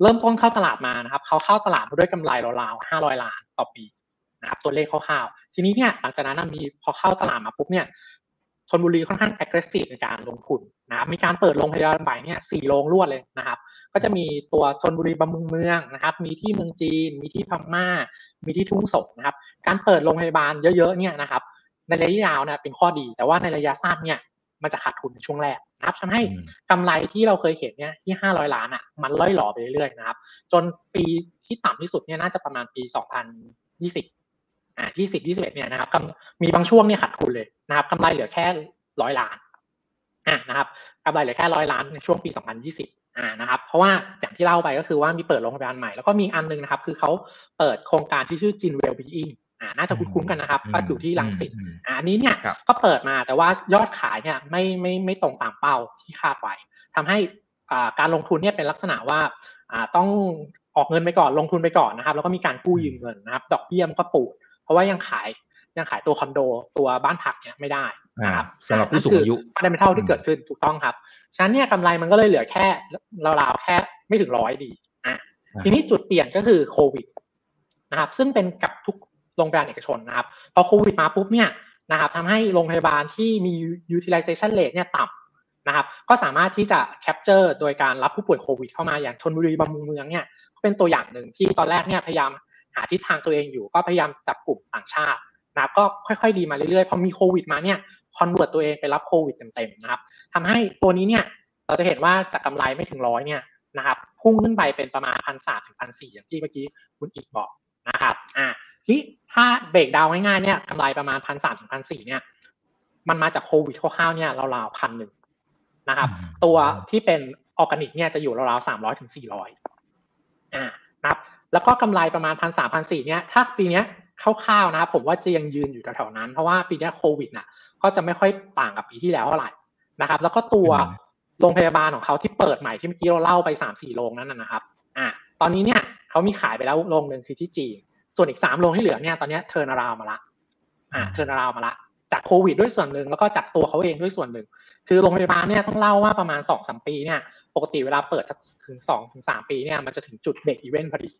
เริ่มต้นเข้าตลาดมานะครับเขาเข้าตลาดมาด้วยกำไรราวๆ500ล้านต่อปีนะครับตัวเลขคร่าวๆทีนี้เนี่ยหลังจากนั้นมีพอเข้าตลาดมาปุ๊บเนี่ยชนบุรีค่อนข้าง aggressive ในการลงทุนนะครับมีการเปิดโรงพยาบาลใหม่เนี่ยสี่โรงรวดเลยนะครับ ก็จะมีตัวชนบุรีบำรุงเมืองนะครับ มีที่เมืองจีน มีที่พม่า มีที่ทุ่งสงนะครับ การเปิดโรงพยาบาลเยอะๆเนี่ยนะครับ ในระยะยาวนะเป็นข้อดี แต่ว่าในระยะสั้นเนี่ย มันจะขาดทุนในช่วงแรกนะครับทำให้กำไรที่เราเคยเห็นเนี่ยที่ 500 ล้านอะมันล่อยหล่อไปเรื่อยๆนะครับ จนปีที่ต่ำที่สุดเนี่ยน่าจะประมาณปี 2020อ่า20 21เนี่ยนะครับมีบางช่วงเนี่ยขาดทุนเลยนะครับกำไรเหลือแค่ร้อยล้านอ่านะครับกำไรเหลือแค่ร้อยล้านในช่วงปี 2020อ่านะครับเพราะว่าอย่างที่เล่าไปก็คือว่ามีเปิดโรงพยาบาลใหม่แล้วก็มีอันนึงนะครับ คือเขาเปิดโครงการที่ชื่อ Gin Well Being อ่า น่าจะคุ้นๆกันนะครับก็อยู่ที่ลังสิตอ่าอันนี้เนี่ยก็เปิดมาแต่ว่ายอดขายเนี่ยไม่ไม่ไม่ตรงตามเป้าที่คาดไว้ทำให้อ่าการลงทุนเนี่ยเป็นลักษณะว่าอ่าต้องออกเงินไปก่อนลงทุนไปก่อนนะครับ แล้วก็มีการกู้ยืมเงินนะครับ ดอกเบี้ยมันก็ปูด เพราะว่ายังขายยังขายตัวคอนโดตัวบ้านพักเนี่ยไม่ได้นะครับสำหรับผู้สูงอายุฟันเดเมทัลที่เกิดขึ้นถูกต้องครับฉะนั้นเนี่ยกำไรมันก็เลยเหลือแค่ราวๆแค่ไม่ถึงร้อยดีอะทีนี้จุดเปลี่ยนก็คือโควิดนะครับ ซึ่งเป็นกับทุก โรงพยาบาลเอกชนนะครับพอโควิดมาปุ๊บเนี่ยนะครับทำให้โรงพยาบาลที่มี utilization rate เนี่ยต่ำนะครับ ก็สามารถที่จะ capture โดยการรับผู้ป่วยโควิดเข้ามาอย่างชนบุรีบำรุงเมืองเนี่ยเป็นตัวอย่างหนึ่งที่ตอนแรกเนี่ยพยายามหาทิศทางตัวเองอยู่ ก็พยายามจับกลุ่มต่างชาตินะครับก็ค่อยๆดีมาเรื่อยๆพอมีโควิดมาเนี่ย convert ตัวเองไปรับโควิดเต็มๆนะครับทำให้ตัวนี้เนี่ยเราจะเห็นว่าจากกำไรไม่ถึงร้อยเนี่ยนะครับพุ่งขึ้นไปเป็นประมาณพันสามถึงพันสี่อย่างที่เมื่อกี้คุณอีกบอกนะครับอ่า ที่ถ้า breakdown ง่ายๆเนี่ยกำไรประมาณพันสามถึงพันสี่เนี่ยมันมาจากโควิดคร่าวๆเนี่ยราวๆพันหนึ่งนะครับตัวที่เป็นออร์แกนิกเนี่ยจะอยู่ราวๆสามร้อยถึงสี่ร้อยอ่านะครับแล้วก็กำไรประมาณพันสามพันสี่เนี่ยถ้าปีนี้คร่าวๆนะครับผมว่าจะยังยืนอยู่แถวๆนั้น เพราะว่าปีนี้โควิดน่ะก็จะไม่ค่อยต่างกับปีที่แล้วเท่าไหร่นะครับ แล้วก็ตัวโรงพยาบาลของเขาที่เปิดใหม่ที่เมื่อกี้เราเล่าไปสามสี่โรงนั้นนะครับอ่าตอนนี้เนี่ยเขามีขายไปแล้วโรงหนึ่งคือที่จีน ส่วนอีกสามโรงที่เหลือเนี่ยตอนนี้ turnaround มาละอ่า turnaround มาละจากโควิดด้วยส่วนหนึ่งแล้วก็จากตัวเขาเองด้วยส่วนหนึ่ง คือโรงพยาบาลเนี่ยต้องเล่าว่าประมาณสองสามปีเนี่ยปกติเวลาเปิดถึงสองถึงสามปีเนี่ยมันจะถึงจุด break-even พอดี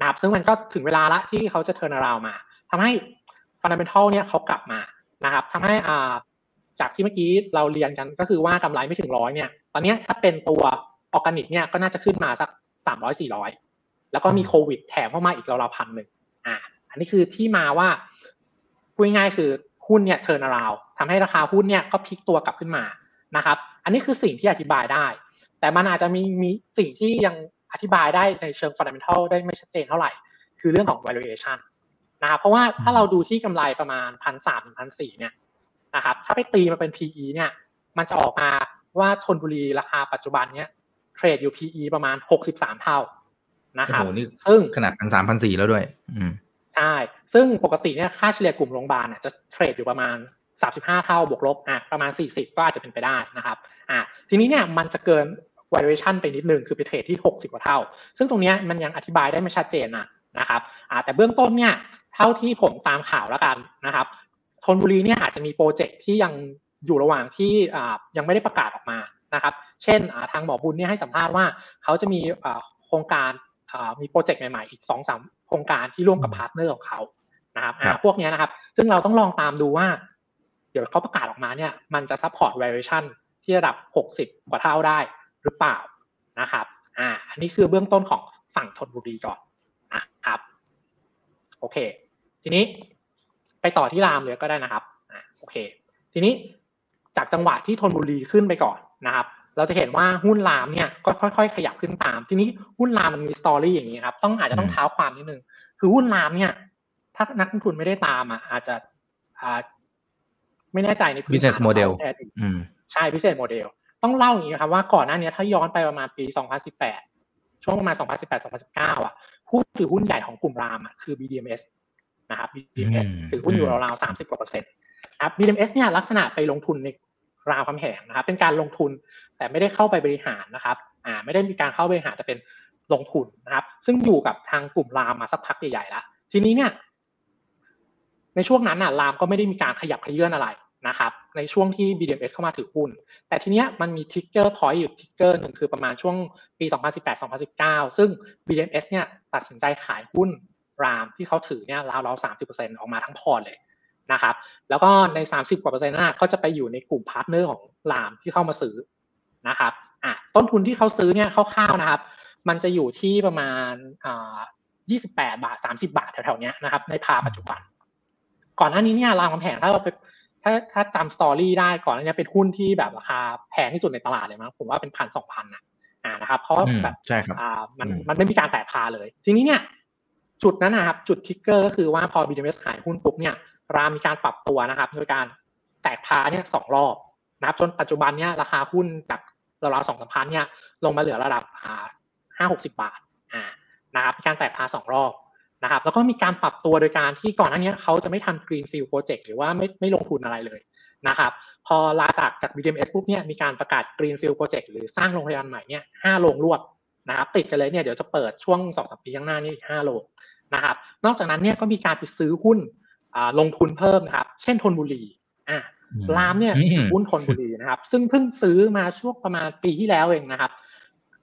นะครับซึ่งมันก็ถึงเวลาละที่เขาจะ turnaround มาทำให้ fundamental เนี่ยเขากลับมานะครับทำให้อ่าจากที่เมื่อกี้เราเรียนกันก็คือว่ากำไรไม่ถึงร้อยเนี่ย ตอนนี้ถ้าเป็นตัวออร์แกนิกเนี่ยก็น่าจะขึ้นมาสักสามร้อยสี่ร้อยแล้วก็มีโควิดแถมเข้ามาอีกราวๆพันหนึ่ง อ่าอันนี้คือที่มาว่าพูดง่ายๆคือหุ้นเนี่ยเทิร์นาราวทำให้ราคาหุ้นเนี่ยก็พลิกตัวกลับขึ้นมานะครับ อันนี้คือสิ่งที่อธิบายได้ แต่มันอาจจะมีมีสิ่งที่ยังอธิบายได้ในเชิงฟันดัมเบลทัลได้ไม่ชัดเจนเท่าไหร่ คือเรื่องของ valuation นะครับเพราะว่าถ้าเราดูที่กำไรประมาณพันสามถึงพันสี่เนี่ยนะครับถ้าไปตีมาเป็น PE เนี่ยมันจะออกมาว่าทนบุรีราคาปัจจุบันเนี้ยเทรดอยู่ PE ประมาณหกสิบสามเท่า นะครับซึ่งขนาดพันสามพันสี่แล้วด้วย อืมใช่ ซึ่งปกติเนี่ยค่าเฉลี่ยกลุ่มโรงพยาบาลเนี่ยจะเทรดอยู่ประมาณสามสิบห้าเท่าบวกลบอะประมาณสี่สิบก็อาจจะเป็นไปได้นะครับอะทีนี้เนี่ยมันจะเกิน valuation ไปนิดนึงคือไปเทรดที่หกสิบกว่าเท่า ซึ่งตรงนี้มันยังอธิบายได้ไม่ชัดเจนนะนะครับอ่าแต่เบื้องต้นเนี่ยเท่าที่ผมตามข่าวแล้วกันนะครับชนบุรีเนี่ยอาจจะมีโปรเจกต์ที่ยังอยู่ระหว่างที่ยังไม่ได้ประกาศออกมานะครับ เช่นทางหมอบุญเนี่ยให้สัมภาษณ์ว่าเขาจะมีโครงการ มี project ใหม่ๆ อีกสองสามโครงการที่ร่วมกับ partner ของเขานะครับพวกนี้นะครับ ซึ่งเราต้องลองตามดูว่า เดี๋ยวเขาประกาศออกมาเนี่ย มันจะ support valuation ที่ระดับ 60 กว่าเท่าได้หรือเปล่านะครับ อ่า อันนี้คือเบื้องต้นของฝั่งธนบุรีก่อนนะครับ โอเค ทีนี้ไปต่อที่รามเลยก็ได้นะครับ อ่า โอเค ทีนี้จากจังหวะที่ทนบุรีขึ้นไปก่อนนะครับ เราจะเห็นว่าหุ้นรามเนี่ยก็ค่อยๆ ขยับขึ้นตาม ทีนี้หุ้นรามมันมีสตอรี่อย่างนี้ครับ ต้องอาจจะต้องเท้าความนิดนึง คือหุ้นรามเนี่ย ถ้านักลงทุนไม่ได้ตามอะอาจจะอ่าไม่แน่ใจในพื้น business model อืมใช่ business model ต้องเล่าอย่างนี้ครับว่าก่อนหน้านี้ถ้าย้อนไปประมาณปี 2018 ช่วงประมาณ 2018-2019 อะผู้ถือหุ้นใหญ่ของกลุ่มรามอะคือ BDMs นะครับ BDMs ถือหุ้นอยู่ราวๆ30กว่าเปอร์เซ็นต์ครับ BDMs เนี่ยลักษณะไปลงทุนใน รามคำแหงนะครับ เป็นการลงทุนแต่ไม่ได้เข้าไปบริหารนะครับอ่าไม่ได้มีการเข้าบริหารแต่เป็นลงทุนนะครับ ซึ่งอยู่กับทางกลุ่มรามมาสักพักใหญ่ๆแล้วทีนี้เนี่ยในช่วงนั้นน่ะรามก็ไม่ได้มีการขยับเขยื้อนอะไรนะครับในช่วงที่ BDMs เข้ามาถือหุ้น แต่ทีเนี้ยมันมี trigger point อยู่ trigger หนึ่งคือประมาณช่วงปี 2018-2019 ซึ่ง BDMS เนี่ยตัดสินใจขายหุ้นรามที่เขาถือเนี่ยราวๆ30%ออกมาทั้ง port เลย นะครับ แล้วก็ใน 30 กว่าเปอร์เซ็นต์นั้นก็จะไปอยู่ในกลุ่ม partner ของรามที่เข้ามาซื้อนะครับอะต้นทุนที่เขาซื้อเนี่ยคร่าวๆนะครับ มันจะอยู่ที่ประมาณอ่า28 บาท 30 บาทแถวๆนี้นะครับ ใน par ปัจจุบัน ก่อนหน้านี้เนี่ยรามคำแหงถ้าเราไปถ้าถ้าจำ story ได้ก่อนหน้านี้เป็นหุ้นที่แบบราคาแพงที่สุดในตลาดเลยมั้งผมว่าเป็นพันสองพันนะอ่านะครับ เพราะแบบใช่ครับอ่ามันมันไม่มีการแตกพาเลย ทีนี้เนี่ย จุดนั้นนะครับ จุดทิกเกอร์ก็คือว่าพอ BDMs ขายหุ้นปุ๊บเนี่ย รามมีการปรับตัวนะครับโดยการแตกพาเนี่ยสองรอบนะครับจนปัจจุบันเนี่ยราคาหุ้นจากราวๆสองสามพันเนี่ยลงมาเหลือระดับห้าหกสิบบาทอ่านะครับมีการแตกพาสองรอบนะครับแล้วก็มีการปรับตัวโดยการที่ก่อนหน้านี้เขาจะไม่ทำ Greenfield Project หรือว่าไม่ไม่ลงทุนอะไรเลยนะครับพอลาจากจาก BDMs ปุ๊บเนี่ยมีการประกาศ Greenfield Project หรือสร้างโรงพยาบาลใหม่เนี่ยห้าโรงรวดนะครับติดกันเลยเนี่ยเดี๋ยวจะเปิดช่วงสองสามปีข้างหน้านี่ห้าโรงนะครับนอกจากนั้นเนี่ยก็มีการไปซื้อหุ้น ลงทุนเพิ่มนะครับ เช่นทนบุรีอ่ารามเนี่ยหุ้นทนบุรีนะครับ ซึ่งเพิ่งซื้อมาช่วงประมาณปีที่แล้วเองนะครับ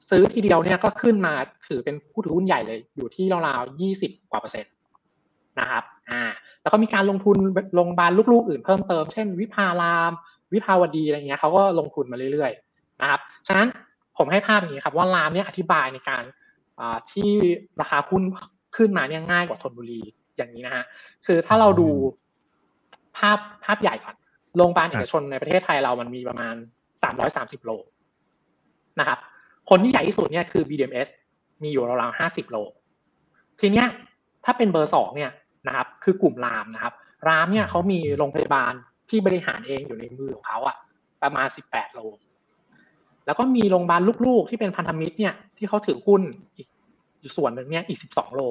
ซื้อทีเดียวเนี่ยก็ขึ้นมาถือเป็นผู้ถือหุ้นใหญ่เลย อยู่ที่ราวๆยี่สิบกว่าเปอร์เซ็นต์นะครับ อ่า แล้วก็มีการลงทุนลงบานลูกๆ อื่นเพิ่มเติม เช่น วิภาราม วิภาวดีอะไรเงี้ยเขาก็ลงทุนมาเรื่อยๆ นะครับ ฉะนั้นผมให้ภาพอย่างนี้ครับว่ารามเนี่ยอธิบายในการที่ราคาหุ้นขึ้นมาเนี่ยง่ายกว่าทนบุรี อย่างนี้นะฮะคือถ้าเราดูภาพภาพใหญ่ก่อนโรงพยาบาลเอกชนในประเทศไทยเรามันมีประมาณสามร้อยสามสิบโลนะครับคนที่ใหญ่ที่สุดเนี่ยคือ BDMs มีอยู่ราวๆห้าสิบโรง ทีเนี้ยถ้าเป็นเบอร์สองเนี่ยนะครับ คือกลุ่มรามนะครับ รามเนี่ยเขามีโรงพยาบาลที่บริหารเองอยู่ในมือของเขาอะประมาณสิบแปดโรง แล้วก็มีโรงพยาบาลลูกๆ ที่เป็นพันธมิตรเนี่ยที่เขาถือหุ้นอีกอยู่ส่วนหนึ่งเนี่ยอีกสิบสองโรง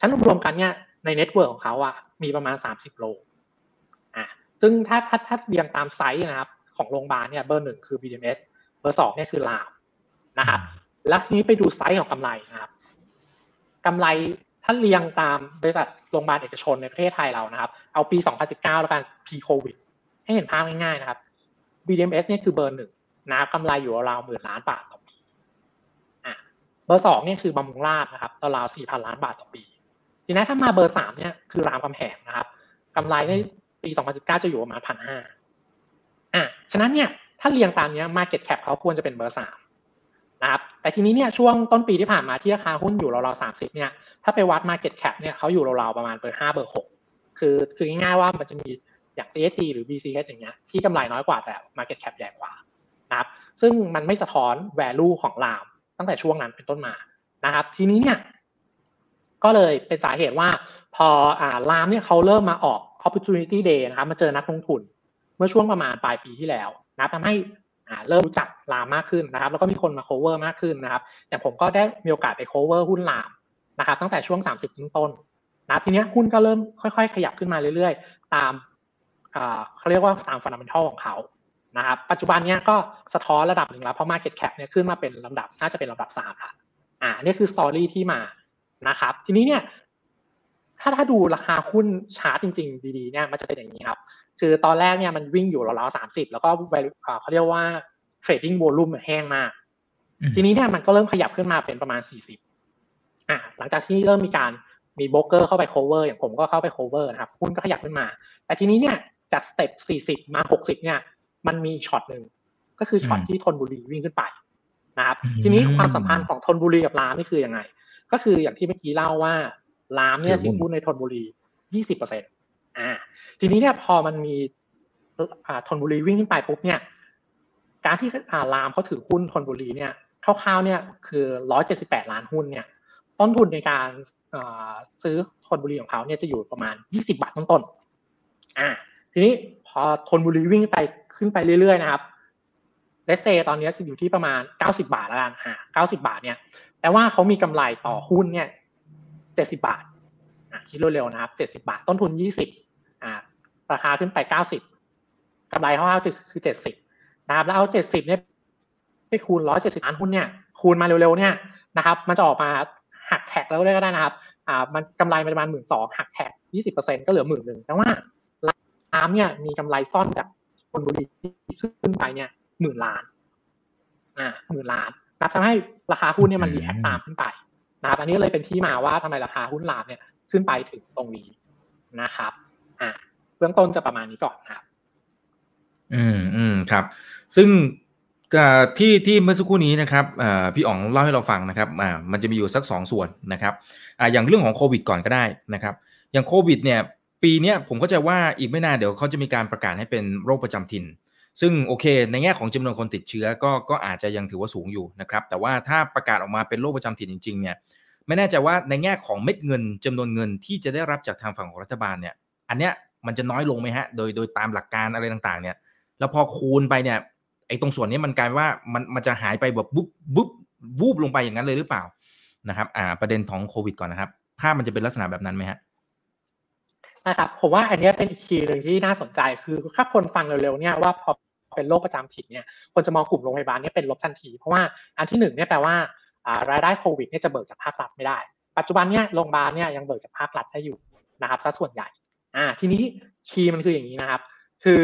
ฉะนั้นรวมกันเนี่ยใน network ของเขาอะมีประมาณสามสิบโรงอะซึ่งถ้าถ้าถ้าเรียงตามไซส์นะครับ ของโรงพยาบาลเนี่ยเบอร์หนึ่งคือ BDMS เบอร์สองเนี่ยคือรามนะครับแล้วทีนี้ไปดูไซส์ของกำไรนะครับกำไรถ้าเรียงตามบริษัทโรงพยาบาลเอกชนในประเทศไทยเรานะครับ เอาปี 2019 แล้วกัน p โควิดให้เห็นภาพง่ายๆนะครับ BDMS เนี่ยคือเบอร์หนึ่งนะครับกำไรอยู่ราวหมื่นล้านบาทต่อปีอะเบอร์สองเนี่ยคือบำรุงราษฎร์นะครับราวสี่พันล้านบาทต่อปี ทีนี้ถ้ามาเบอร์สามเนี่ยคือรามคำแหงนะครับกำไรในปี2019จะอยู่ประมาณพันห้าอะฉะนั้นเนี่ยถ้าเรียงตามเนี้ย Market Cap เขาควรจะเป็นเบอร์สามนะครับแต่ทีนี้เนี่ยช่วงต้นปีที่ผ่านมาที่ราคาหุ้นอยู่ราวๆสามสิบเนี่ยถ้าไปวัด Market Cap เนี่ยเขาอยู่ราวๆประมาณเบอร์ห้าเบอร์หกคือคือง่ายๆว่ามันจะมีอย่าง CSG หรือ BCH อย่างเงี้ยที่กำไรน้อยกว่าแต่ Market Cap ใหญ่กว่านะครับซึ่งมันไม่สะท้อน value ของรามตั้งแต่ช่วงนั้นเป็นต้นมานะครับ ทีนี้เนี่ย ก็เลยเป็นสาเหตุว่าพออ่ารามเนี่ยเขาเริ่มมาออก opportunity day นะครับมาเจอนักลงทุน เมื่อช่วงประมาณปลายปีที่แล้วนะทำให้อ่าเริ่มรู้จักรามมากขึ้นนะครับ แล้วก็มีคนมา cover มากขึ้นนะครับอย่างผมก็ได้มีโอกาสไป cover หุ้นรามนะครับ ตั้งแต่ช่วง 30ต้นต้นนะทีนี้หุ้นก็เริ่มค่อย ๆ ขยับขึ้นมาเรื่อยๆ ตามอ่าเขาเรียกว่าตาม fundamental ของเขานะครับปัจจุบันเนี้ยก็สะท้อนระดับหนึ่งแล้วเพราะ market cap เนี่ยขึ้นมาเป็นลำดับน่าจะเป็นลำดับสามละอ่านี่คือ story ที่มา นะครับ ทีนี้เนี่ย ถ้าถ้าดูราคาหุ้นชาร์ตจริง ๆ ดีๆเนี่ยมันจะเป็นอย่างนี้ครับ คือตอนแรกเนี่ยมันวิ่งอยู่ราวๆสามสิบแล้วก็เขาเรียกว่า trading volume แห้งมาก ทีนี้เนี่ยมันก็เริ่มขยับขึ้นมาเป็นประมาณสี่สิบอ่าหลังจากที่เริ่มมีการมีโบรกเกอร์เข้าไป cover อย่างผมก็เข้าไป cover นะครับหุ้นก็ขยับขึ้นมา แต่ทีนี้เนี่ยจาก step สี่สิบมาหกสิบเนี่ย มันมีช็อตหนึ่งก็คือช็อตที่ทนบุรีวิ่งขึ้นไปนะครับ ทีนี้ความสัมพันธ์ของทนบุรีกับรามนี่คือยังไง ก็คืออย่างที่เมื่อกี้เล่าว่ารามเนี่ยถือหุ้นในทนบุรียี่สิบเปอร์เซ็นต์อ่า ทีนี้เนี่ยพอมันมีอ่าทนบุรีวิ่งขึ้นไปปุ๊บเนี่ยการที่อ่ารามเขาถือหุ้นทนบุรีเนี่ยคร่าวๆเนี่ยคือร้อยเจ็ดสิบแปดล้านหุ้นเนี่ย ต้นทุนในการซื้อทนบุรีของเขาเนี่ยจะอยู่ประมาณ 20 บาทต้นๆอ่า ทีนี้พอทนบุรีวิ่งไปขึ้นไปเรื่อยๆนะครับ เลสเซตอนนี้อยู่ที่ประมาณ 90 บาทแล้วกันอ่า90 บาทเนี่ยแต่ว่าเขามีกำไรต่อหุ้นเนี่ย70 บาทอ่าคิดเร็วๆนะครับ70 บาท ต้นทุน 20อ่าราคาขึ้นไป 90กำไรคร่าวๆคือ 70นะครับแล้วเอา 70เนี่ยไปคูณ 170ล้านหุ้นเนี่ยคูณมาเร็วๆเนี่ยนะครับ มันจะออกมาหักแท็กแล้วได้ก็ได้นะครับอ่ามันกำไรประมาณหมื่นสองหักแท็กยี่สิบเปอร์เซ็นก็เหลือหมื่นหนึ่งแต่ว่าร้านเนี่ยมีกำไรซ่อนจากคนบุรีขึ้นไปเนี่ย หมื่นล้านอ่าหมื่นล้านนะทำให้ราคาหุ้นเนี่ยมันรีแอคตามขึ้นไปนะครับอันนี้เลยเป็นที่มาว่าทำไมราคาหุ้นลามเนี่ยขึ้นไปถึงตรงนี้นะครับ อ่าเบื้องต้นจะประมาณนี้ก่อนครับ อืมอืมครับ ซึ่งที่ที่เมื่อสักครู่นี้นะครับพี่อ๋องเล่าให้เราฟังนะครับมันจะมีอยู่สักสองส่วนนะครับออย่างเรื่องของโควิดก่อนก็ได้นะครับ อย่างโควิดเนี่ยปีนี้ผมเข้าใจว่าอีกไม่นานเดี๋ยวเขาจะมีการประกาศให้เป็นโรคประจำถิ่น ซึ่งโอเค ในแง่ของจำนวนคนติดเชื้อก็ก็อาจจะยังถือว่าสูงอยู่นะครับ แต่ว่าถ้าประกาศออกมาเป็นโรคประจำถิ่นจริงๆเนี่ยไม่แน่ใจว่าในแง่ของเม็ดเงินจำนวนเงินที่จะได้รับจากทางฝั่งของรัฐบาลเนี่ย อันเนี้ยมันจะน้อยลงไหมฮะ โดยโดยตามหลักการอะไรต่างๆ เนี่ย แล้วพอคูณไปเนี่ยไอ้ตรงส่วนนี้มันกลายว่ามันมันจะหายไปแบบบุ๊บบุ๊บวูบลงไปอย่างนั้นเลยหรือเปล่านะครับ อ่า ประเด็นของโควิดก่อนนะครับภาพมันจะเป็นลักษณะแบบนั้นไหมฮะนะครับผมว่าอันนี้เป็นอีกคีย์หนึ่งที่น่าสนใจคือถ้าคนฟังเร็วๆเนี่ยว่าพอ เป็นโรคประจำถิ่นเนี่ยคนจะมองกลุ่มโรงพยาบาลนี้เป็นลบทันทีเพราะว่าอันที่หนึ่งเนี่ยแปลว่ารายได้โควิดเนี่ยจะเบิกจากภาครัฐไม่ได้ ปัจจุบันเนี่ยโรงพยาบาลเนี่ยยังเบิกจากภาครัฐได้อยู่นะครับซะส่วนใหญ่อ่าทีนี้คีย์มันคืออย่างนี้นะครับ คือ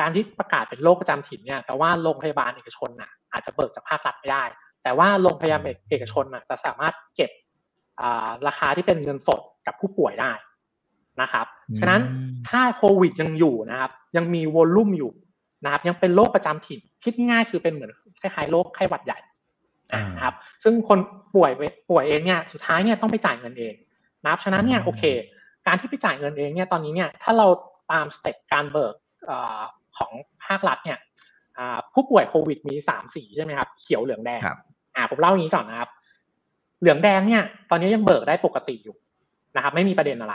การที่ประกาศเป็นโรคประจำถิ่นเนี่ยแต่ว่าโรงพยาบาลเอกชนน่ะอาจจะเบิกจากภาครัฐไม่ได้ แต่ว่าโรงพยาบาลเอกชนน่ะจะสามารถเก็บราคาที่เป็นเงินสดกับผู้ป่วยได้นะครับ ฉะนั้นถ้าโควิดยังอยู่นะครับ ยังมีวอลลุ่มอยู่ นะครับยังเป็นโรคประจำถิ่นคิดง่ายคือเป็นเหมือนคล้ายๆโรคไข้หวัดใหญ่นะครับซึ่งคนป่วยป่วยเองเนี่ยสุดท้ายเนี่ยต้องไปจ่ายเงินเองนะครับฉะนั้นเนี่ยโอเค การที่ไปจ่ายเงินเองเนี่ยตอนนี้เนี่ยถ้าเราตามสเต็ปการเบิกของภาครัฐเนี่ยผู้ป่วยโควิดมีสามสีใช่ไหมครับเขียวเหลืองแดงอ่าผมเล่าอย่างนี้ก่อนนะครับ เหลืองแดงเนี่ย ตอนนี้ยังเบิกได้ปกติอยู่นะครับ ไม่มีประเด็นอะไร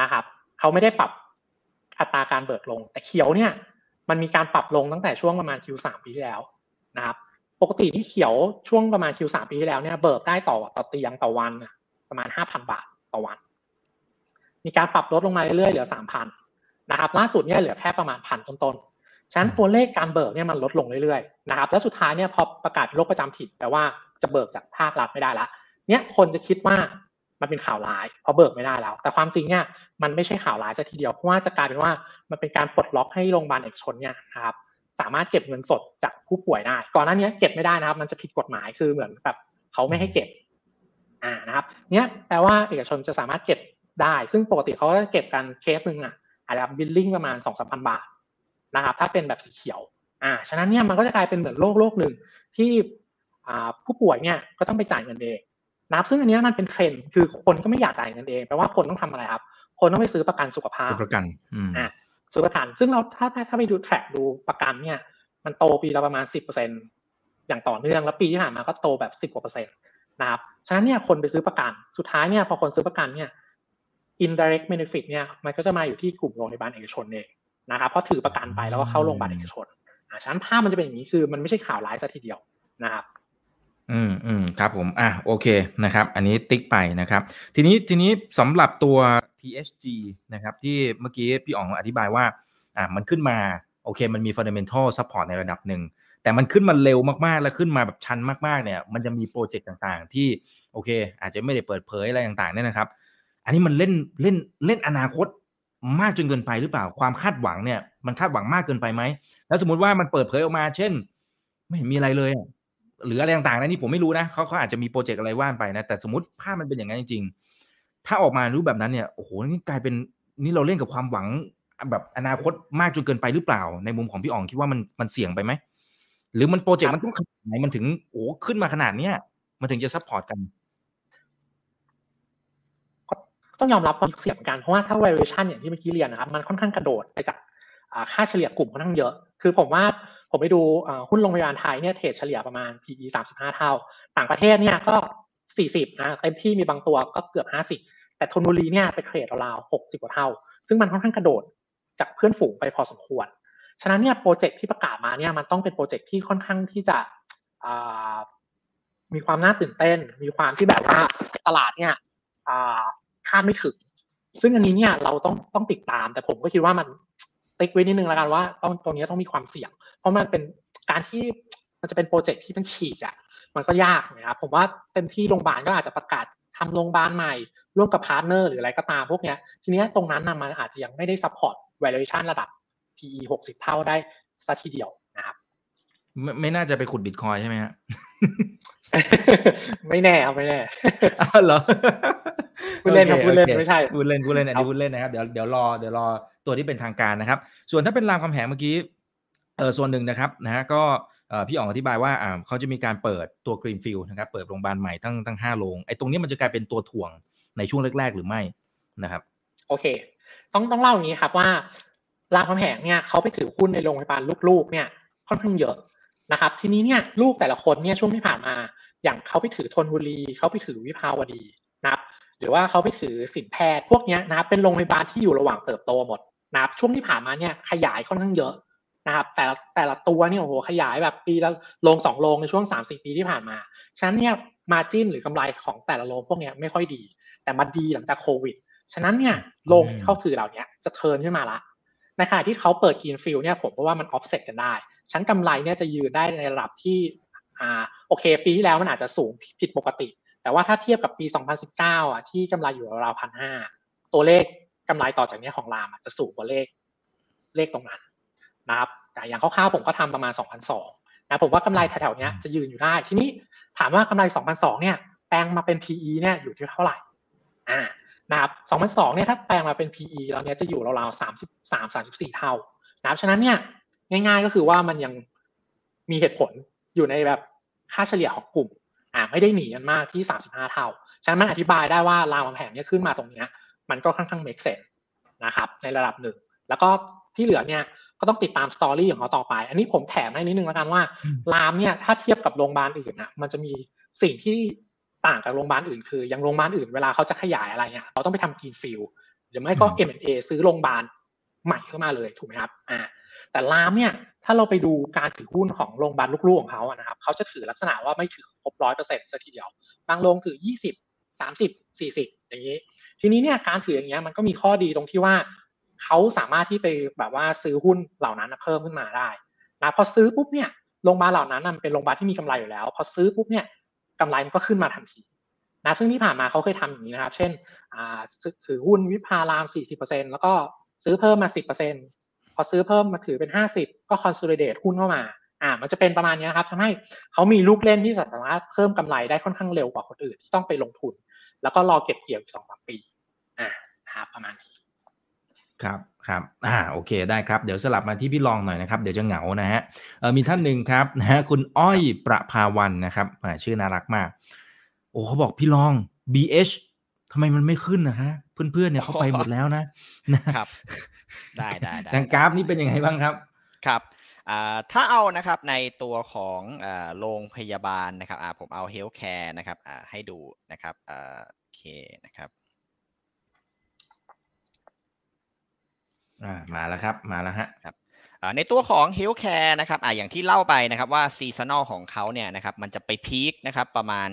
นะครับเขาไม่ได้ปรับอัตราการเบิกลง แต่เขียวเนี่ย มันมีการปรับลงตั้งแต่ช่วงประมาณ Q3 ปีที่แล้วนะครับ ปกติที่เขียวช่วงประมาณ Q3 ปีที่แล้วเนี่ยเบิกได้ต่อต่อเตียงต่อวันประมาณ 5,000 บาทต่อวัน มีการปรับลดลงมาเรื่อยๆเหลือ 3,000นะครับ ล่าสุดเนี่ยเหลือแค่ประมาณพันต้นฉะนั้นตัวเลขการเบิกเนี่ยมันลดลงเรื่อยๆนะครับ แล้วสุดท้ายเนี่ยพอประกาศโรคประจำถิ่นแปลว่าจะเบิกจากภาครัฐไม่ได้ละเนี่ยคนจะคิดว่า มันเป็นข่าวร้ายเพราะเบิกไม่ได้แล้ว แต่ความจริงเนี่ยมันไม่ใช่ข่าวร้ายซะทีเดียวเพราะว่าจะกลายเป็นว่ามันเป็นการปลดล็อกให้โรงพยาบาลเอกชนเนี่ยนะครับสามารถเก็บเงินสดจากผู้ป่วยได้ ก่อนหน้านี้เก็บไม่ได้นะครับ มันจะผิดกฎหมายคือเหมือนแบบเขาไม่ให้เก็บอ่านะครับเนี่ยแปลว่าเอกชนจะสามารถเก็บได้ ซึ่งปกติเขาจะเก็บกันเคสหนึ่งอะอาจจะ billing ประมาณสองสามพันบาทนะครับ ถ้าเป็นแบบสีเขียว อ่า ฉะนั้นเนี่ยมันก็จะกลายเป็นเหมือนโรคโรคหนึ่งที่ผู้ป่วยเนี่ยก็ต้องไปจ่ายเงินเอง นะครับซึ่งอันนี้มันเป็นเทรนด์คือคนก็ไม่อยากจ่ายเงินเองแปลว่าคนต้องทำอะไรครับ คนต้องไปซื้อประกันสุขภาพประกันอ่าซื้อประกัน ซึ่งเราถ้าถ้าถ้าไปดูแทร็กดูประกันเนี่ย มันโตปีละประมาณสิบเปอร์เซ็นอย่างต่อเนื่องแล้วปีที่ผ่านมาก็โตแบบสิบกว่าเปอร์เซ็นต์นะครับฉะนั้นเนี่ยคนไปซื้อประกัน สุดท้ายเนี่ยพอคนซื้อประกันเนี่ย indirect benefit เนี่ยมันก็จะมาอยู่ที่กลุ่มโรงพยาบาลเอกชนเองนะครับเพราะถือประกันไปแล้วก็เข้าโรงพยาบาลเอกชนอ่าฉะนั้นภาพมันจะเป็นอย่างนี้คือมันไม่ใช่ข่าวร้ายซะทีเดียวนะครับ อืมอืมครับผมอะโอเคนะครับ อันนี้ติ๊กไปนะครับ ทีนี้ทีนี้สำหรับตัว TSG นะครับที่เมื่อกี้พี่อ๋องอธิบายว่าอ่ามันขึ้นมาโอเค มันมี fundamental support ในระดับหนึ่ง แต่มันขึ้นมาเร็วมากๆ แล้วขึ้นมาแบบชันมากๆเนี่ย มันจะมีโปรเจกต์ต่างๆ ที่โอเค อาจจะไม่ได้เปิดเผยอะไรต่างๆเนี่ยนะครับ อันนี้มันเล่นเล่นเล่นอนาคตมากจนเกินไปหรือเปล่าความคาดหวังเนี่ย มันคาดหวังมากเกินไปไหมแล้วสมมติว่ามันเปิดเผยออกมา เช่น ไม่เห็นมีอะไรเลย หรืออะไรต่างๆนะนี่ผมไม่รู้นะเขาเขาอาจจะมี project อะไรว่ากันไปนะ แต่สมมติภาพมันเป็นอย่างนั้นจริง ๆ ถ้าออกมารูปแบบนั้นเนี่ยโอ้โหนี่กลายเป็นนี่เราเล่นกับความหวังแบบอนาคตมากจนเกินไปหรือเปล่า ในมุมของพี่อ๋องคิดว่ามันมันเสี่ยงไปไหมหรือมัน project มันต้องขนาดไหนมันถึงโอ้ขึ้นมาขนาดเนี้ยมันถึงจะ support กันต้องยอมรับว่าเสี่ยงกันเพราะว่าถ้า valuation อย่างที่เมื่อกี้เรียนนะครับมันค่อนข้างกระโดดไปจากค่าเฉลี่ยกลุ่มค่อนข้างเยอะ คือผมว่า ผมไปดูหุ้นโรงพยาบาลไทยเนี่ยเทรดเฉลี่ยประมาณ PE 35 เท่า ต่างประเทศเนี่ยก็ 40นะเต็มที่มีบางตัวก็เกือบ 50 แต่ทนบุรีเนี่ยไปเทรดราวๆ60 กว่าเท่า ซึ่งมันค่อนข้างกระโดดจากเพื่อนฝูงไปพอสมควร ฉะนั้นเนี่ยโปรเจกต์ที่ประกาศมาเนี่ยมันต้องเป็นโปรเจกต์ที่ค่อนข้างที่จะมีความน่าตื่นเต้น มีความที่แบบว่าตลาดเนี่ยคาดไม่ถึง ซึ่งอันนี้เนี่ยเราต้องต้องติดตาม แต่ผมก็คิดว่ามัน ติ๊กไว้นิดนึงแล้วกันว่าต้องตรงนี้ต้องมีความเสี่ยง เพราะมันเป็นการที่มันจะเป็น project ที่มันฉีกอะมันก็ยากนะครับผมว่าเต็มที่โรงพยาบาลก็อาจจะประกาศทำโรงพยาบาลใหม่ ร่วมกับ partner หรืออะไรก็ตามพวกเนี้ยทีนี้ตรงนั้นนะมันอาจจะยังไม่ได้ซัพพอร์ต valuation ระดับ PE 60เท่าได้ซะทีเดียวนะครับไม่ไม่น่าจะไปขุดบิตคอยน์ใช่ไหมฮะ ไม่แน่เอาไม่แน่เหรอพูดเล่นครับพูดเล่นไม่ใช่พูดเล่นพูดเล่นอันนี้พูดเล่นนะครับเดี๋ยวเดี๋ยวรอเดี๋ยวรอตัวที่เป็นทางการนะครับ ส่วนถ้าเป็นรามคำแหงเมื่อกี้เออส่วนหนึ่งนะครับนะฮะก็พี่อ๋องอธิบายว่าอ่าเขาจะมีการเปิดตัว greenfield นะครับเปิดโรงพยาบาลใหม่ทั้งทั้งห้าโรงไอ้ตรงนี้มันจะกลายเป็นตัวถ่วงในช่วงแรก ๆ หรือไม่นะครับโอเค ต้องต้องเล่าอย่างนี้ครับว่ารามคำแหงเนี่ยเขาไปถือหุ้นในโรงพยาบาลลูกๆเนี่ยค่อนข้างเยอะนะครับทีนี้เนี่ยลูกแต่ละคนเนี่ยช่วงที่ผ่านมา อย่างเขาไปถือธนบุรีเขาไปถือวิภาวดีนะครับหรือว่าเขาไปถือสินแพทย์พวกนี้นะครับเป็นโรงพยาบาลที่อยู่ระหว่างเติบโตหมดนะครับช่วงที่ผ่านมาเนี่ยขยายค่อนข้างเยอะนะครับแต่แต่ละตัวเนี่ยโอ้โหขยายแบบปีละโรงสองโรงในช่วงสามสี่ปีที่ผ่านมาฉะนั้นเนี่ยมาจิ้นหรือกำไรของแต่ละโรงพวกนี้ไม่ค่อยดี แต่มาดีหลังจากโควิด ฉะนั้นเนี่ยโรงที่เข้าถือเหล่านี้จะเทินขึ้นมาละในขณะที่เขาเปิด greenfield เนี่ยผมว่ามันออฟเซ็ตกันได้ชั้นกำไรเนี่ยจะยืนได้ในระดับที่ อ่าโอเค ปีที่แล้วมันอาจจะสูงผิดปกติ แต่ว่าถ้าเทียบกับปี 2019 อะที่กำไรอยู่ราวพันห้าตัวเลขกำไรต่อจากนี้ของรามจะสูงกว่าเลขเลขตรงนั้นนะครับแต่อย่างคร่าวๆผมก็ทำประมาณ2,002นะผมว่ากำไรแถวๆนี้จะยืนอยู่ได้ทีนี้ถามว่ากำไร2,002เนี่ยแปลงมาเป็น PE เนี่ยอยู่ที่เท่าไหร่อ่านะครับ2002เนี่ยถ้าแปลงมาเป็น PE แล้วเนี่ยจะอยู่ราวๆ33 34 เท่านะครับฉะนั้นเนี่ยง่าย ๆก็คือว่ามันยังมีเหตุผล อยู่ในแบบค่าเฉลี่ยของกลุ่มอ่าไม่ได้หนีกันมากที่ 35 เท่า ฉะนั้นมันอธิบายได้ว่ารามคำแหงเนี่ยขึ้นมาตรงนี้มันก็ค่อนข้างเมกเซนนะครับในระดับหนึ่ง แล้วก็ที่เหลือเนี่ยก็ต้องติดตามสตอรี่ของเขาต่อไป อันนี้ผมแถมให้นิดนึงแล้วกันว่ารามเนี่ยถ้าเทียบกับโรงพยาบาลอื่นนะมันจะมีสิ่งที่ต่างกับโรงพยาบาลอื่นคืออย่างโรงพยาบาลอื่นเวลาเขาจะขยายอะไรเนี่ยเขาต้องไปทำกินฟิลหรือไม่ก็ M&A ซื้อโรงพยาบาลใหม่เข้ามาเลยถูกไหมครับอ่า แต่รามเนี่ยถ้าเราไปดูการถือหุ้นของโรงพยาบาลลูกๆของเขาอะนะครับเขาจะถือลักษณะว่าไม่ถือครบร้อยเปอร์เซ็นต์สัทีเดียว บางโรงถือยี่สิบสามสิบสี่สิบอย่างนี้ ทีนี้เนี่ยการถืออย่างเงี้ยมันก็มีข้อดีตรงที่ว่าเขาสามารถที่ไปแบบว่าซื้อหุ้นเหล่านั้นเพิ่มขึ้นมาได้นะพอซื้อปุ๊บเนี่ยโรงพยาบาลเหล่านั้นมันเป็นโรงพยาบาลที่มีกำไรอยู่แล้ว พอซื้อปุ๊บเนี่ยกำไรมันก็ขึ้นมาทันทีนะซึ่งที่ผ่านมาเขาเคยทำอย่างนี้นะครับ เช่นถือหุ้นวิภาราม 40%แล้วก็ซื้อเพิ่มมา 10% พอซื้อเพิ่มมาถือเป็น 50 ก็คอนโซลิเดตหุ้นเข้ามาอ่ามันจะเป็นประมาณนี้ครับทำให้เขามีลูกเล่นที่สามารถเพิ่มกำไรได้ค่อนข้างเร็วกว่าคนอื่นที่ต้องไปลงทุน แล้วก็รอเก็บเกี่ยวอีกสองสามปีอ่าครับประมาณนี้ครับครับอ่าโอเคได้ครับ เดี๋ยวสลับมาที่พี่ลองหน่อยนะครับ เดี๋ยวจะเหงานะฮะเออมีท่านหนึ่งครับนะฮะคุณอ้อยประภาวันนะครับอ่าชื่อน่ารักมาก โอ้เขาบอกพี่ลอง BH ทำไมมันไม่ขึ้นนะฮะเพื่อนๆเนี่ยเขาไปหมดแล้วนะครับ ได้ได้ได้ทางกราฟนี่เป็นยังไงบ้างครับครับถ้าเอานะครับในตัวของโรงพยาบาลนะครับผมเอา healthcare นะครับให้ดูนะครับโอเคนะครับอ่ามาแล้วครับมาแล้วฮะครับ ในตัวของ Healthcare นะครับอ่าอย่างที่เล่าไปนะครับว่าซีซันอลของเขาเนี่ยนะครับมันจะไปพีคนะครับประมาณ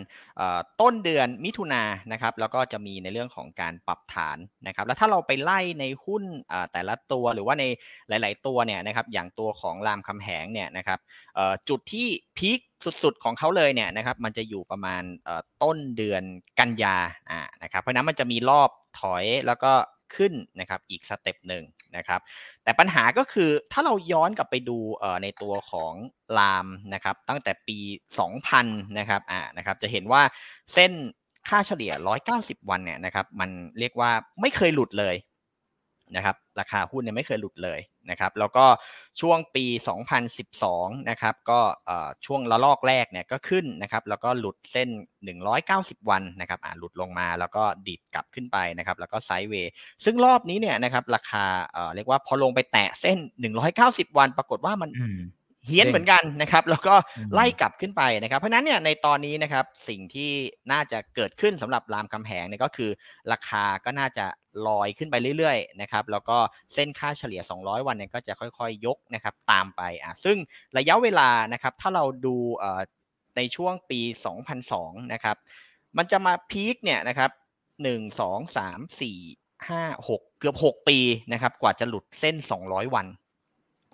ต้นเดือนมิถุนายนะครับแล้วก็จะมีในเรื่องของการปรับฐานนะครับแล้วถ้าเราไปไล่ในหุ้นแต่ละตัวหรือว่าในหลาย ๆ ตัวเนี่ยนะครับอย่างตัวของรามคำแหงเนี่ยนะครับจุดที่peak สุดๆ ของเขาเลยเนี่ยนะครับมันจะอยู่ประมาณต้นเดือนกันยาอ่านะครับเพราะนั้นมันจะมีรอบถอยแล้วก็ขึ้นนะครับอีก step หนึ่ง นะครับ แต่ปัญหาก็คือถ้าเราย้อนกลับไปดูในตัวของรามนะครับ ตั้งแต่ปี 2000 นะครับอ่านะครับ จะเห็นว่าเส้นค่าเฉลี่ย 190 วันเนี่ยนะครับ มันเรียกว่าไม่เคยหลุดเลย นะครับราคาหุ้นเนี่ยไม่เคยหลุดเลยนะครับแล้วก็ช่วงปี 2012นะครับก็ช่วงละลอกแรกเนี่ยก็ขึ้นนะครับแล้วก็หลุดเส้น 190 วันนะครับอ่าหลุดลงมาแล้วก็ดีดกลับขึ้นไปนะครับแล้วก็ไซด์เวย์ซึ่งรอบนี้เนี่ยนะครับราคาเรียกว่าพอลงไปแตะเส้น 190 วัน ปรากฏว่ามัน เฮี้ยนเหมือนกันนะครับ แล้วก็ไล่กลับขึ้นไปนะครับ เพราะนั้นเนี่ยในตอนนี้นะครับสิ่งที่น่าจะเกิดขึ้นสำหรับรามคำแหงเนี่ยก็คือราคาก็น่าจะลอยขึ้นไปเรื่อยๆนะครับแล้วก็เส้นค่าเฉลี่ย 200 วันเนี่ยก็จะค่อยๆ ยกนะครับตามไปอะซึ่งระยะเวลานะครับถ้าเราดูในช่วงปี 2002 นะครับ มันจะมาพีคเนี่ยนะครับ1 2 3 4 5 6 เกือบ 6 ปีนะครับกว่าจะหลุดเส้น 200 วัน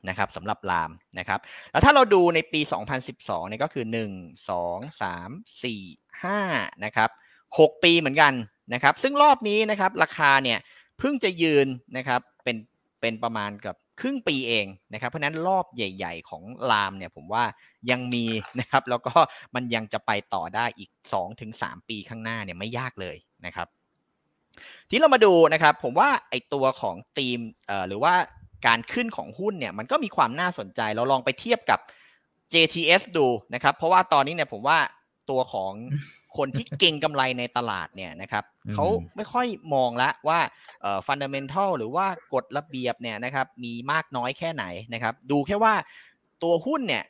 นะครับสำหรับลามนะครับ แล้วถ้าเราดูในปี 2012เนี่ยก็คือ 1 2 3 4 5นะครับ6ปีเหมือนกันนะครับ ซึ่งรอบนี้นะครับราคาเนี่ยเพิ่งจะยืนนะครับเป็นเป็นประมาณกับครึ่งปีเองนะครับ เพราะนั้นรอบใหญ่ ๆ ของลามเนี่ยผมว่ายังมีนะครับ แล้วก็มันยังจะไปต่อได้อีก 2-3 ปีข้างหน้าเนี่ยไม่ยากเลยนะครับ ที่เรามาดูนะครับ ผมว่าไอตัวของทีมเอ่อหรือว่า การขึ้นของหุ้นเนี่ยมันก็มีความน่าสนใจเราลองไปเทียบกับ JTS ดูนะครับ เพราะว่าตอนนี้เนี่ยผมว่าตัวของคนที่เก่งกำไรในตลาดเนี่ยนะครับเขาไม่ค่อยมองละว่าฟันเดเมนทัลหรือว่ากฎระเบียบเนี่ยนะครับมีมากน้อยแค่ไหนนะครับ ดูแค่ว่าตัวหุ้นเนี่ย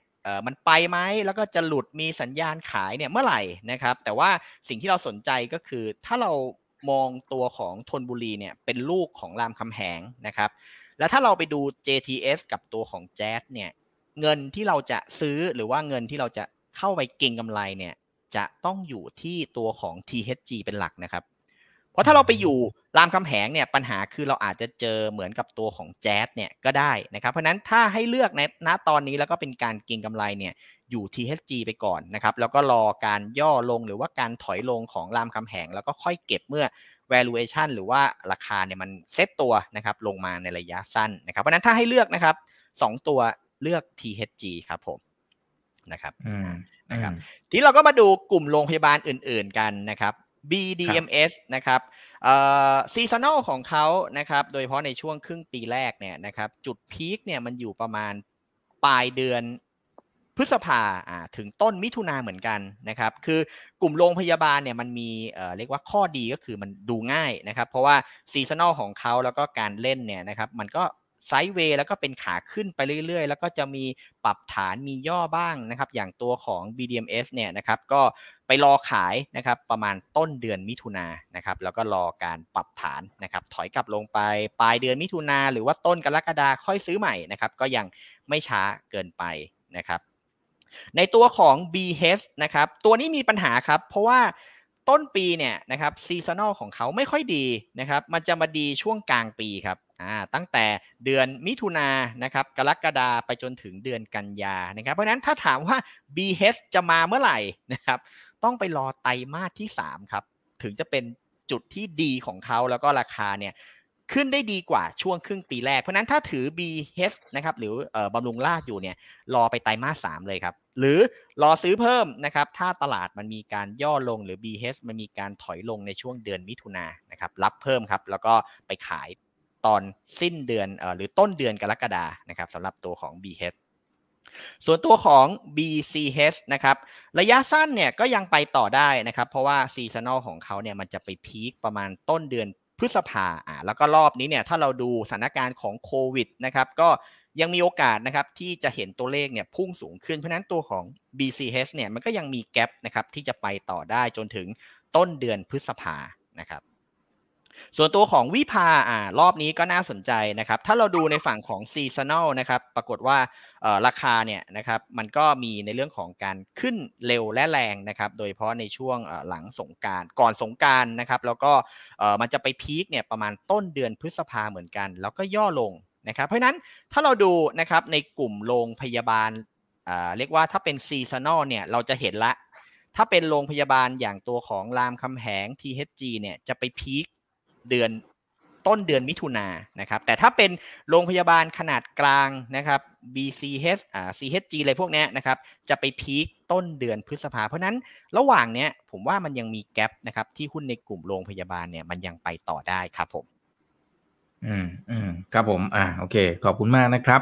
มันไปไหมแล้วก็จะหลุดมีสัญญาณขายเนี่ยเมื่อไหร่นะครับ แต่ว่าสิ่งที่เราสนใจก็คือถ้าเรามองตัวของทนบุรีเนี่ยเป็นลูกของรามคำแหงนะครับ แล้วถ้าเราไปดู JTS กับตัวของ Jazz เนี่ย เงินที่เราจะซื้อหรือว่าเงินที่เราจะเข้าไปเก็งกำไรเนี่ย จะต้องอยู่ที่ตัวของ THG เป็นหลักนะครับ เพราะถ้าเราไปอยู่รามคำแหงเนี่ยปัญหาคือเราอาจจะเจอเหมือนกับตัวของแจ๊สเนี่ยก็ได้นะครับ เพราะนั้นถ้าให้เลือกในณตอนนี้แล้วก็เป็นการเก็งกำไรเนี่ยอยู่ THG ไปก่อนนะครับ แล้วก็รอการย่อลงหรือว่าการถอยลงของรามคำแหง แล้วก็ค่อยเก็บเมื่อ valuation หรือว่าราคาเนี่ยมันเซตตัวนะครับลงมาในระยะสั้นนะครับ เพราะนั้นถ้าให้เลือกนะครับสองตัวเลือก THG ครับผมนะครับนะครับ ทีเราก็มาดูกลุ่มโรงพยาบาลอื่น ๆกันนะครับ BDMS นะครับซีซันอลของเขานะครับ โดยเฉพาะในช่วงครึ่งปีแรกเนี่ยนะครับ จุดพีคเนี่ยมันอยู่ประมาณปลายเดือนพฤษภาถึงต้นมิถุนาเหมือนกันนะครับ คือกลุ่มโรงพยาบาลเนี่ยมันมีเรียกว่าข้อดีก็คือมันดูง่ายนะครับ เพราะว่าซีซันอลของเขาแล้วก็การเล่นเนี่ยนะครับ มันก็ ไซด์เวย์แล้วก็เป็นขาขึ้นไปเรื่อยๆ แล้วก็จะมีปรับฐานมีย่อบ้างนะครับ อย่างตัวของ BDMs เนี่ยนะครับ ก็ไปรอขายนะครับประมาณต้นเดือนมิถุนานะครับ แล้วก็รอการปรับฐานนะครับ ถอยกลับลงไปปลายเดือนมิถุนาหรือว่าต้นกรกฎาค่อยซื้อใหม่นะครับ ก็ยังไม่ช้าเกินไปนะครับ ในตัวของ BH นะครับ ตัวนี้มีปัญหาครับ เพราะว่า ต้นปีเนี่ยนะครับซีซันอลของเขาไม่ค่อยดีนะครับ มันจะมาดีช่วงกลางปีครับอ่าตั้งแต่เดือนมิถุนานะครับกรกฎาไปจนถึงเดือนกันยานะครับ เพราะนั้นถ้าถามว่า BH จะมาเมื่อไหร่นะครับ ต้องไปรอไตรมาสที่ 3 ครับ ถึงจะเป็นจุดที่ดีของเขาแล้วก็ราคาเนี่ย ขึ้นได้ดีกว่าช่วงครึ่งปีแรก เพราะนั้นถ้าถือ BH นะครับหรือบำรุงราชอยู่เนี่ยรอไปไตรมาสสามเลยครับ หรือรอซื้อเพิ่มนะครับถ้าตลาดมันมีการย่อลงหรือ BH มันมีการถอยลงในช่วงเดือนมิถุนายนนะครับรับเพิ่มครับ แล้วก็ไปขายตอนสิ้นเดือนเอ่อหรือต้นเดือนกรกฎานะครับสำหรับตัวของ BH ส่วนตัวของ BCH นะครับ ระยะสั้นเนี่ยก็ยังไปต่อได้นะครับ เพราะว่าซีซันอลของเขาเนี่ยมันจะไปพีคประมาณต้นเดือน พฤษภาอ่าแล้วก็รอบนี้เนี่ยถ้าเราดูสถานการณ์ของโควิดนะครับก็ยังมีโอกาสนะครับที่จะเห็นตัวเลขเนี่ยพุ่งสูงขึ้น เพราะนั้นตัวของ BCH เนี่ยมันก็ยังมี gap นะครับที่จะไปต่อได้จนถึงต้นเดือนพฤษภานะครับ ส่วนตัวของวิภาอ่ารอบนี้ก็น่าสนใจนะครับ ถ้าเราดูในฝั่งของ seasonal นะครับ ปรากฏว่าราคาเนี่ยนะครับ มันก็มีในเรื่องของการขึ้นเร็วและแรงนะครับ โดยเฉพาะในช่วงหลังสงกรานต์ก่อนสงกรานต์นะครับ แล้วก็มันจะไป peak เนี่ยประมาณต้นเดือนพฤษภาเหมือนกัน แล้วก็ย่อลงนะครับ เพราะนั้นถ้าเราดูนะครับในกลุ่มโรงพยาบาลเรียกว่าถ้าเป็น seasonal เนี่ยเราจะเห็นละ ถ้าเป็นโรงพยาบาลอย่างตัวของรามคำแหง THG เนี่ยจะไป peak เดือนต้นเดือนมิถุนานนะครับ แต่ถ้าเป็นโรงพยาบาลขนาดกลางนะครับ BCH อ่า CHG อะไรพวกนี้นะครับ จะไปพีคต้นเดือนพฤษภา เพราะนั้นระหว่างเนี้ยผมว่ามันยังมีแกลบนะครับที่หุ้นในกลุ่มโรงพยาบาลเนี่ยมันยังไปต่อได้ครับผม อืมอืมครับผม อ่า โอเค ขอบคุณมากนะครับ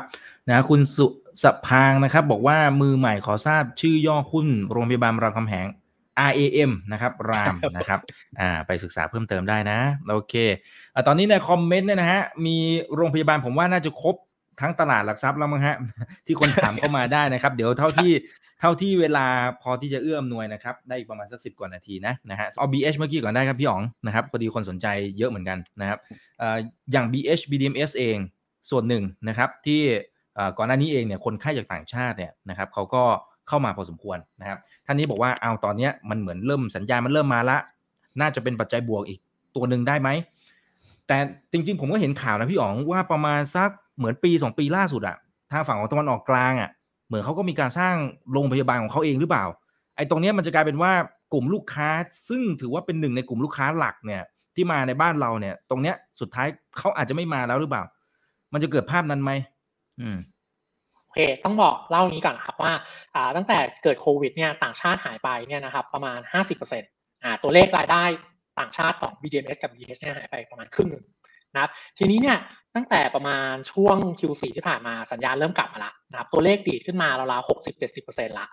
นะคุณสุสพางนะครับ บอกว่ามือใหม่ขอทราบชื่อย่อหุ้นโรงพยาบาลรามคำแหง RAM นะครับ RAM นะครับอ่าไปศึกษาเพิ่มเติมได้นะ โอเคอตอนนี้ในคอมเมนต์เนี่ยนะฮะ มีโรงพยาบาลผมว่าน่าจะครบทั้งตลาดหลักทรัพย์แล้วมั้งฮะ ที่คนถามเข้ามาได้นะครับ เดี๋ยวเท่าที่เท่าที่เวลาพอที่จะเอื้อมหน่วยนะครับ ได้อีกประมาณสักสิบกว่านาทีนะนะฮะเอา BH เมื่อกี้ก่อนได้ครับพี่อ๋องนะครับพอดีคนสนใจเยอะเหมือนกันนะครับอย่าง BH BDMs เองส่วนหนึ่งนะครับที่ก่อนหน้านี้เองเนี่ยคนไข้จากต่างชาติเนี่ยนะครับเขาก็ เข้ามาพอสมควรนะครับท่านนี้บอกว่าเอาตอนนี้มันเหมือนเริ่มสัญญาณมันเริ่มมาละ น่าจะเป็นปัจจัยบวกอีกตัวหนึ่งได้ไหมแต่จริง ๆ ผมก็เห็นข่าวนะพี่อ๋องว่าประมาณสักเหมือนปีสองปีล่าสุดอะทางฝั่งของตะวันออกกลางอะเหมือนเขาก็มีการสร้างโรงพยาบาลของเขาเองหรือเปล่า ไอ้ตรงนี้มันจะกลายเป็นว่ากลุ่มลูกค้า ซึ่งถือว่าเป็นหนึ่งในกลุ่มลูกค้าหลักเนี่ยที่มาในบ้านเราเนี่ย ตรงเนี้ยสุดท้ายเขาอาจจะไม่มาแล้วหรือเปล่า มันจะเกิดภาพนั้นไหมอืม อเคต้องบอกเล่านี้ก่อนครับว่าอ่าตั้งแต่เกิดโควิดเนี่ยต่างชาติหายไปเนี่ยนะครับประมาณห้าสิบเปอร์เซ็นต์อ่าตัวเลขรายได้ต่างชาติของ BDMs กับ BH เนี่ยหายไปประมาณครึ่งหนึ่งนะครับทีนี้เนี่ยตั้งแต่ประมาณช่วง Q4 ที่ผ่านมาสัญญาณเริ่มกลับมาละนะครับตัวเลขดีขึ้นมาราวๆหกสิบเจ็ดสิบเปอร์เซ็นต์ละ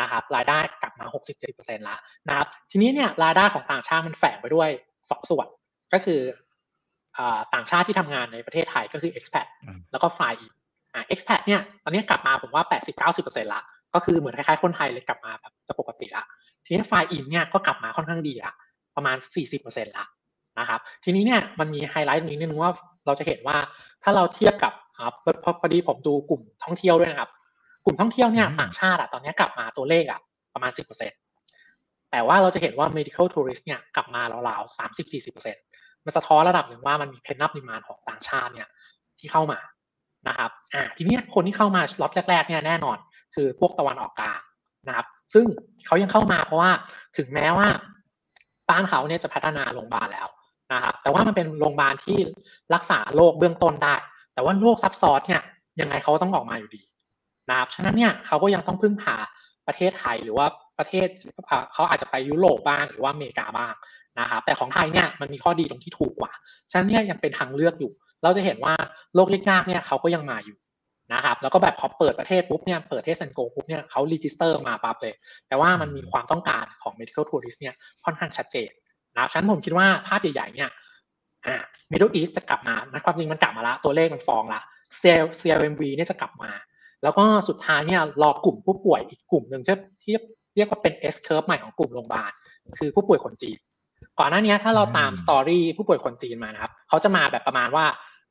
นะครับรายได้กลับมาหกสิบเจ็ดเปอร์เซ็นต์ละนะครับทีนี้เนี่ยรายได้ของต่างชาติมันแฝงไปด้วยสองส่วนก็คือต่างชาติที่ทำงานในประเทศไทยก็คือ expat แล้วก็ฝ่าย อีกอ่า expat เนี่ยตอนนี้กลับมาผมว่า 80-90%ละก็คือเหมือนคล้ายๆคนไทยเลยกลับมาแบบจะปกติละทีนี้ฝ่ายอินเนี่ยก็กลับมาค่อนข้างดีละประมาณ 40%ละนะครับทีนี้เนี่ยมันมีไฮไลท์นี้นิดนึงว่าเราจะเห็นว่าถ้าเราเทียบกับพอดีผมดูกลุ่มท่องเที่ยวด้วยนะครับ กลุ่มท่องเที่ยวเนี่ยต่างชาติอะตอนนี้กลับมาตัวเลขอะประมาณ 10%แต่ว่าเราจะเห็นว่า medical tourist เนี่ยกลับมาราวๆ30-40%มันสะท้อนระดับหนึ่งว่ามันมีเพนนับนิมานของต่างชาติเนี่ยที่เข้ามา นะครับอ่าทีนี้คนที่เข้ามาล็อตแรกๆเนี่ยแน่นอน คือพวกตะวันออกกลางนะครับ ซึ่งเขายังเข้ามาเพราะว่าถึงแม้ว่าบ้านเขาเนี่ยจะพัฒนาโรงพยาบาลแล้วนะครับแต่ว่ามันเป็นโรงพยาบาลที่รักษาโรคเบื้องต้นได้ แต่ว่าโรคซับซ้อนเนี่ยยังไงเขาต้องออกมาอยู่ดีนะครับฉะนั้นเนี่ยเขาก็ยังต้องพึ่งพาประเทศไทยหรือว่าประเทศเขาอาจจะไปยุโรปบ้างหรือว่าอเมริกาบ้างนะครับแต่ของไทยเนี่ยมันมีข้อดีตรงที่ถูกกว่า ฉะนั้นเนี่ยยังเป็นทางเลือกอยู่ เราจะเห็นว่าโรคยากๆเนี่ยเขาก็ยังมาอยู่นะครับแล้วก็แบบพอเปิดประเทศปุ๊บเนี่ยเปิด Test and Go ปุ๊บเนี่ยเขา register มาปั๊บเลย แต่ว่ามันมีความต้องการของ medical tourist เนี่ยค่อนข้างชัดเจนนะครับฉะนั้นผมคิดว่าภาพใหญ่ๆเนี่ยอ่า Middle East จะกลับมานะความจริงมันกลับมาละตัวเลขมันฟ้องละเซล CLMV เนี่ยจะกลับมา แล้วก็สุดท้ายเนี่ยรอกลุ่มผู้ป่วยอีกกลุ่มหนึ่งที่เรียกว่าเป็น S curve ใหม่ของกลุ่มโรงพยาบาลคือผู้ป่วยคนจีนก่อนหน้านี้ถ้าเราตาม story ผู้ป่วยคนจีนมานะครับเขาจะมาแบบประมาณว่า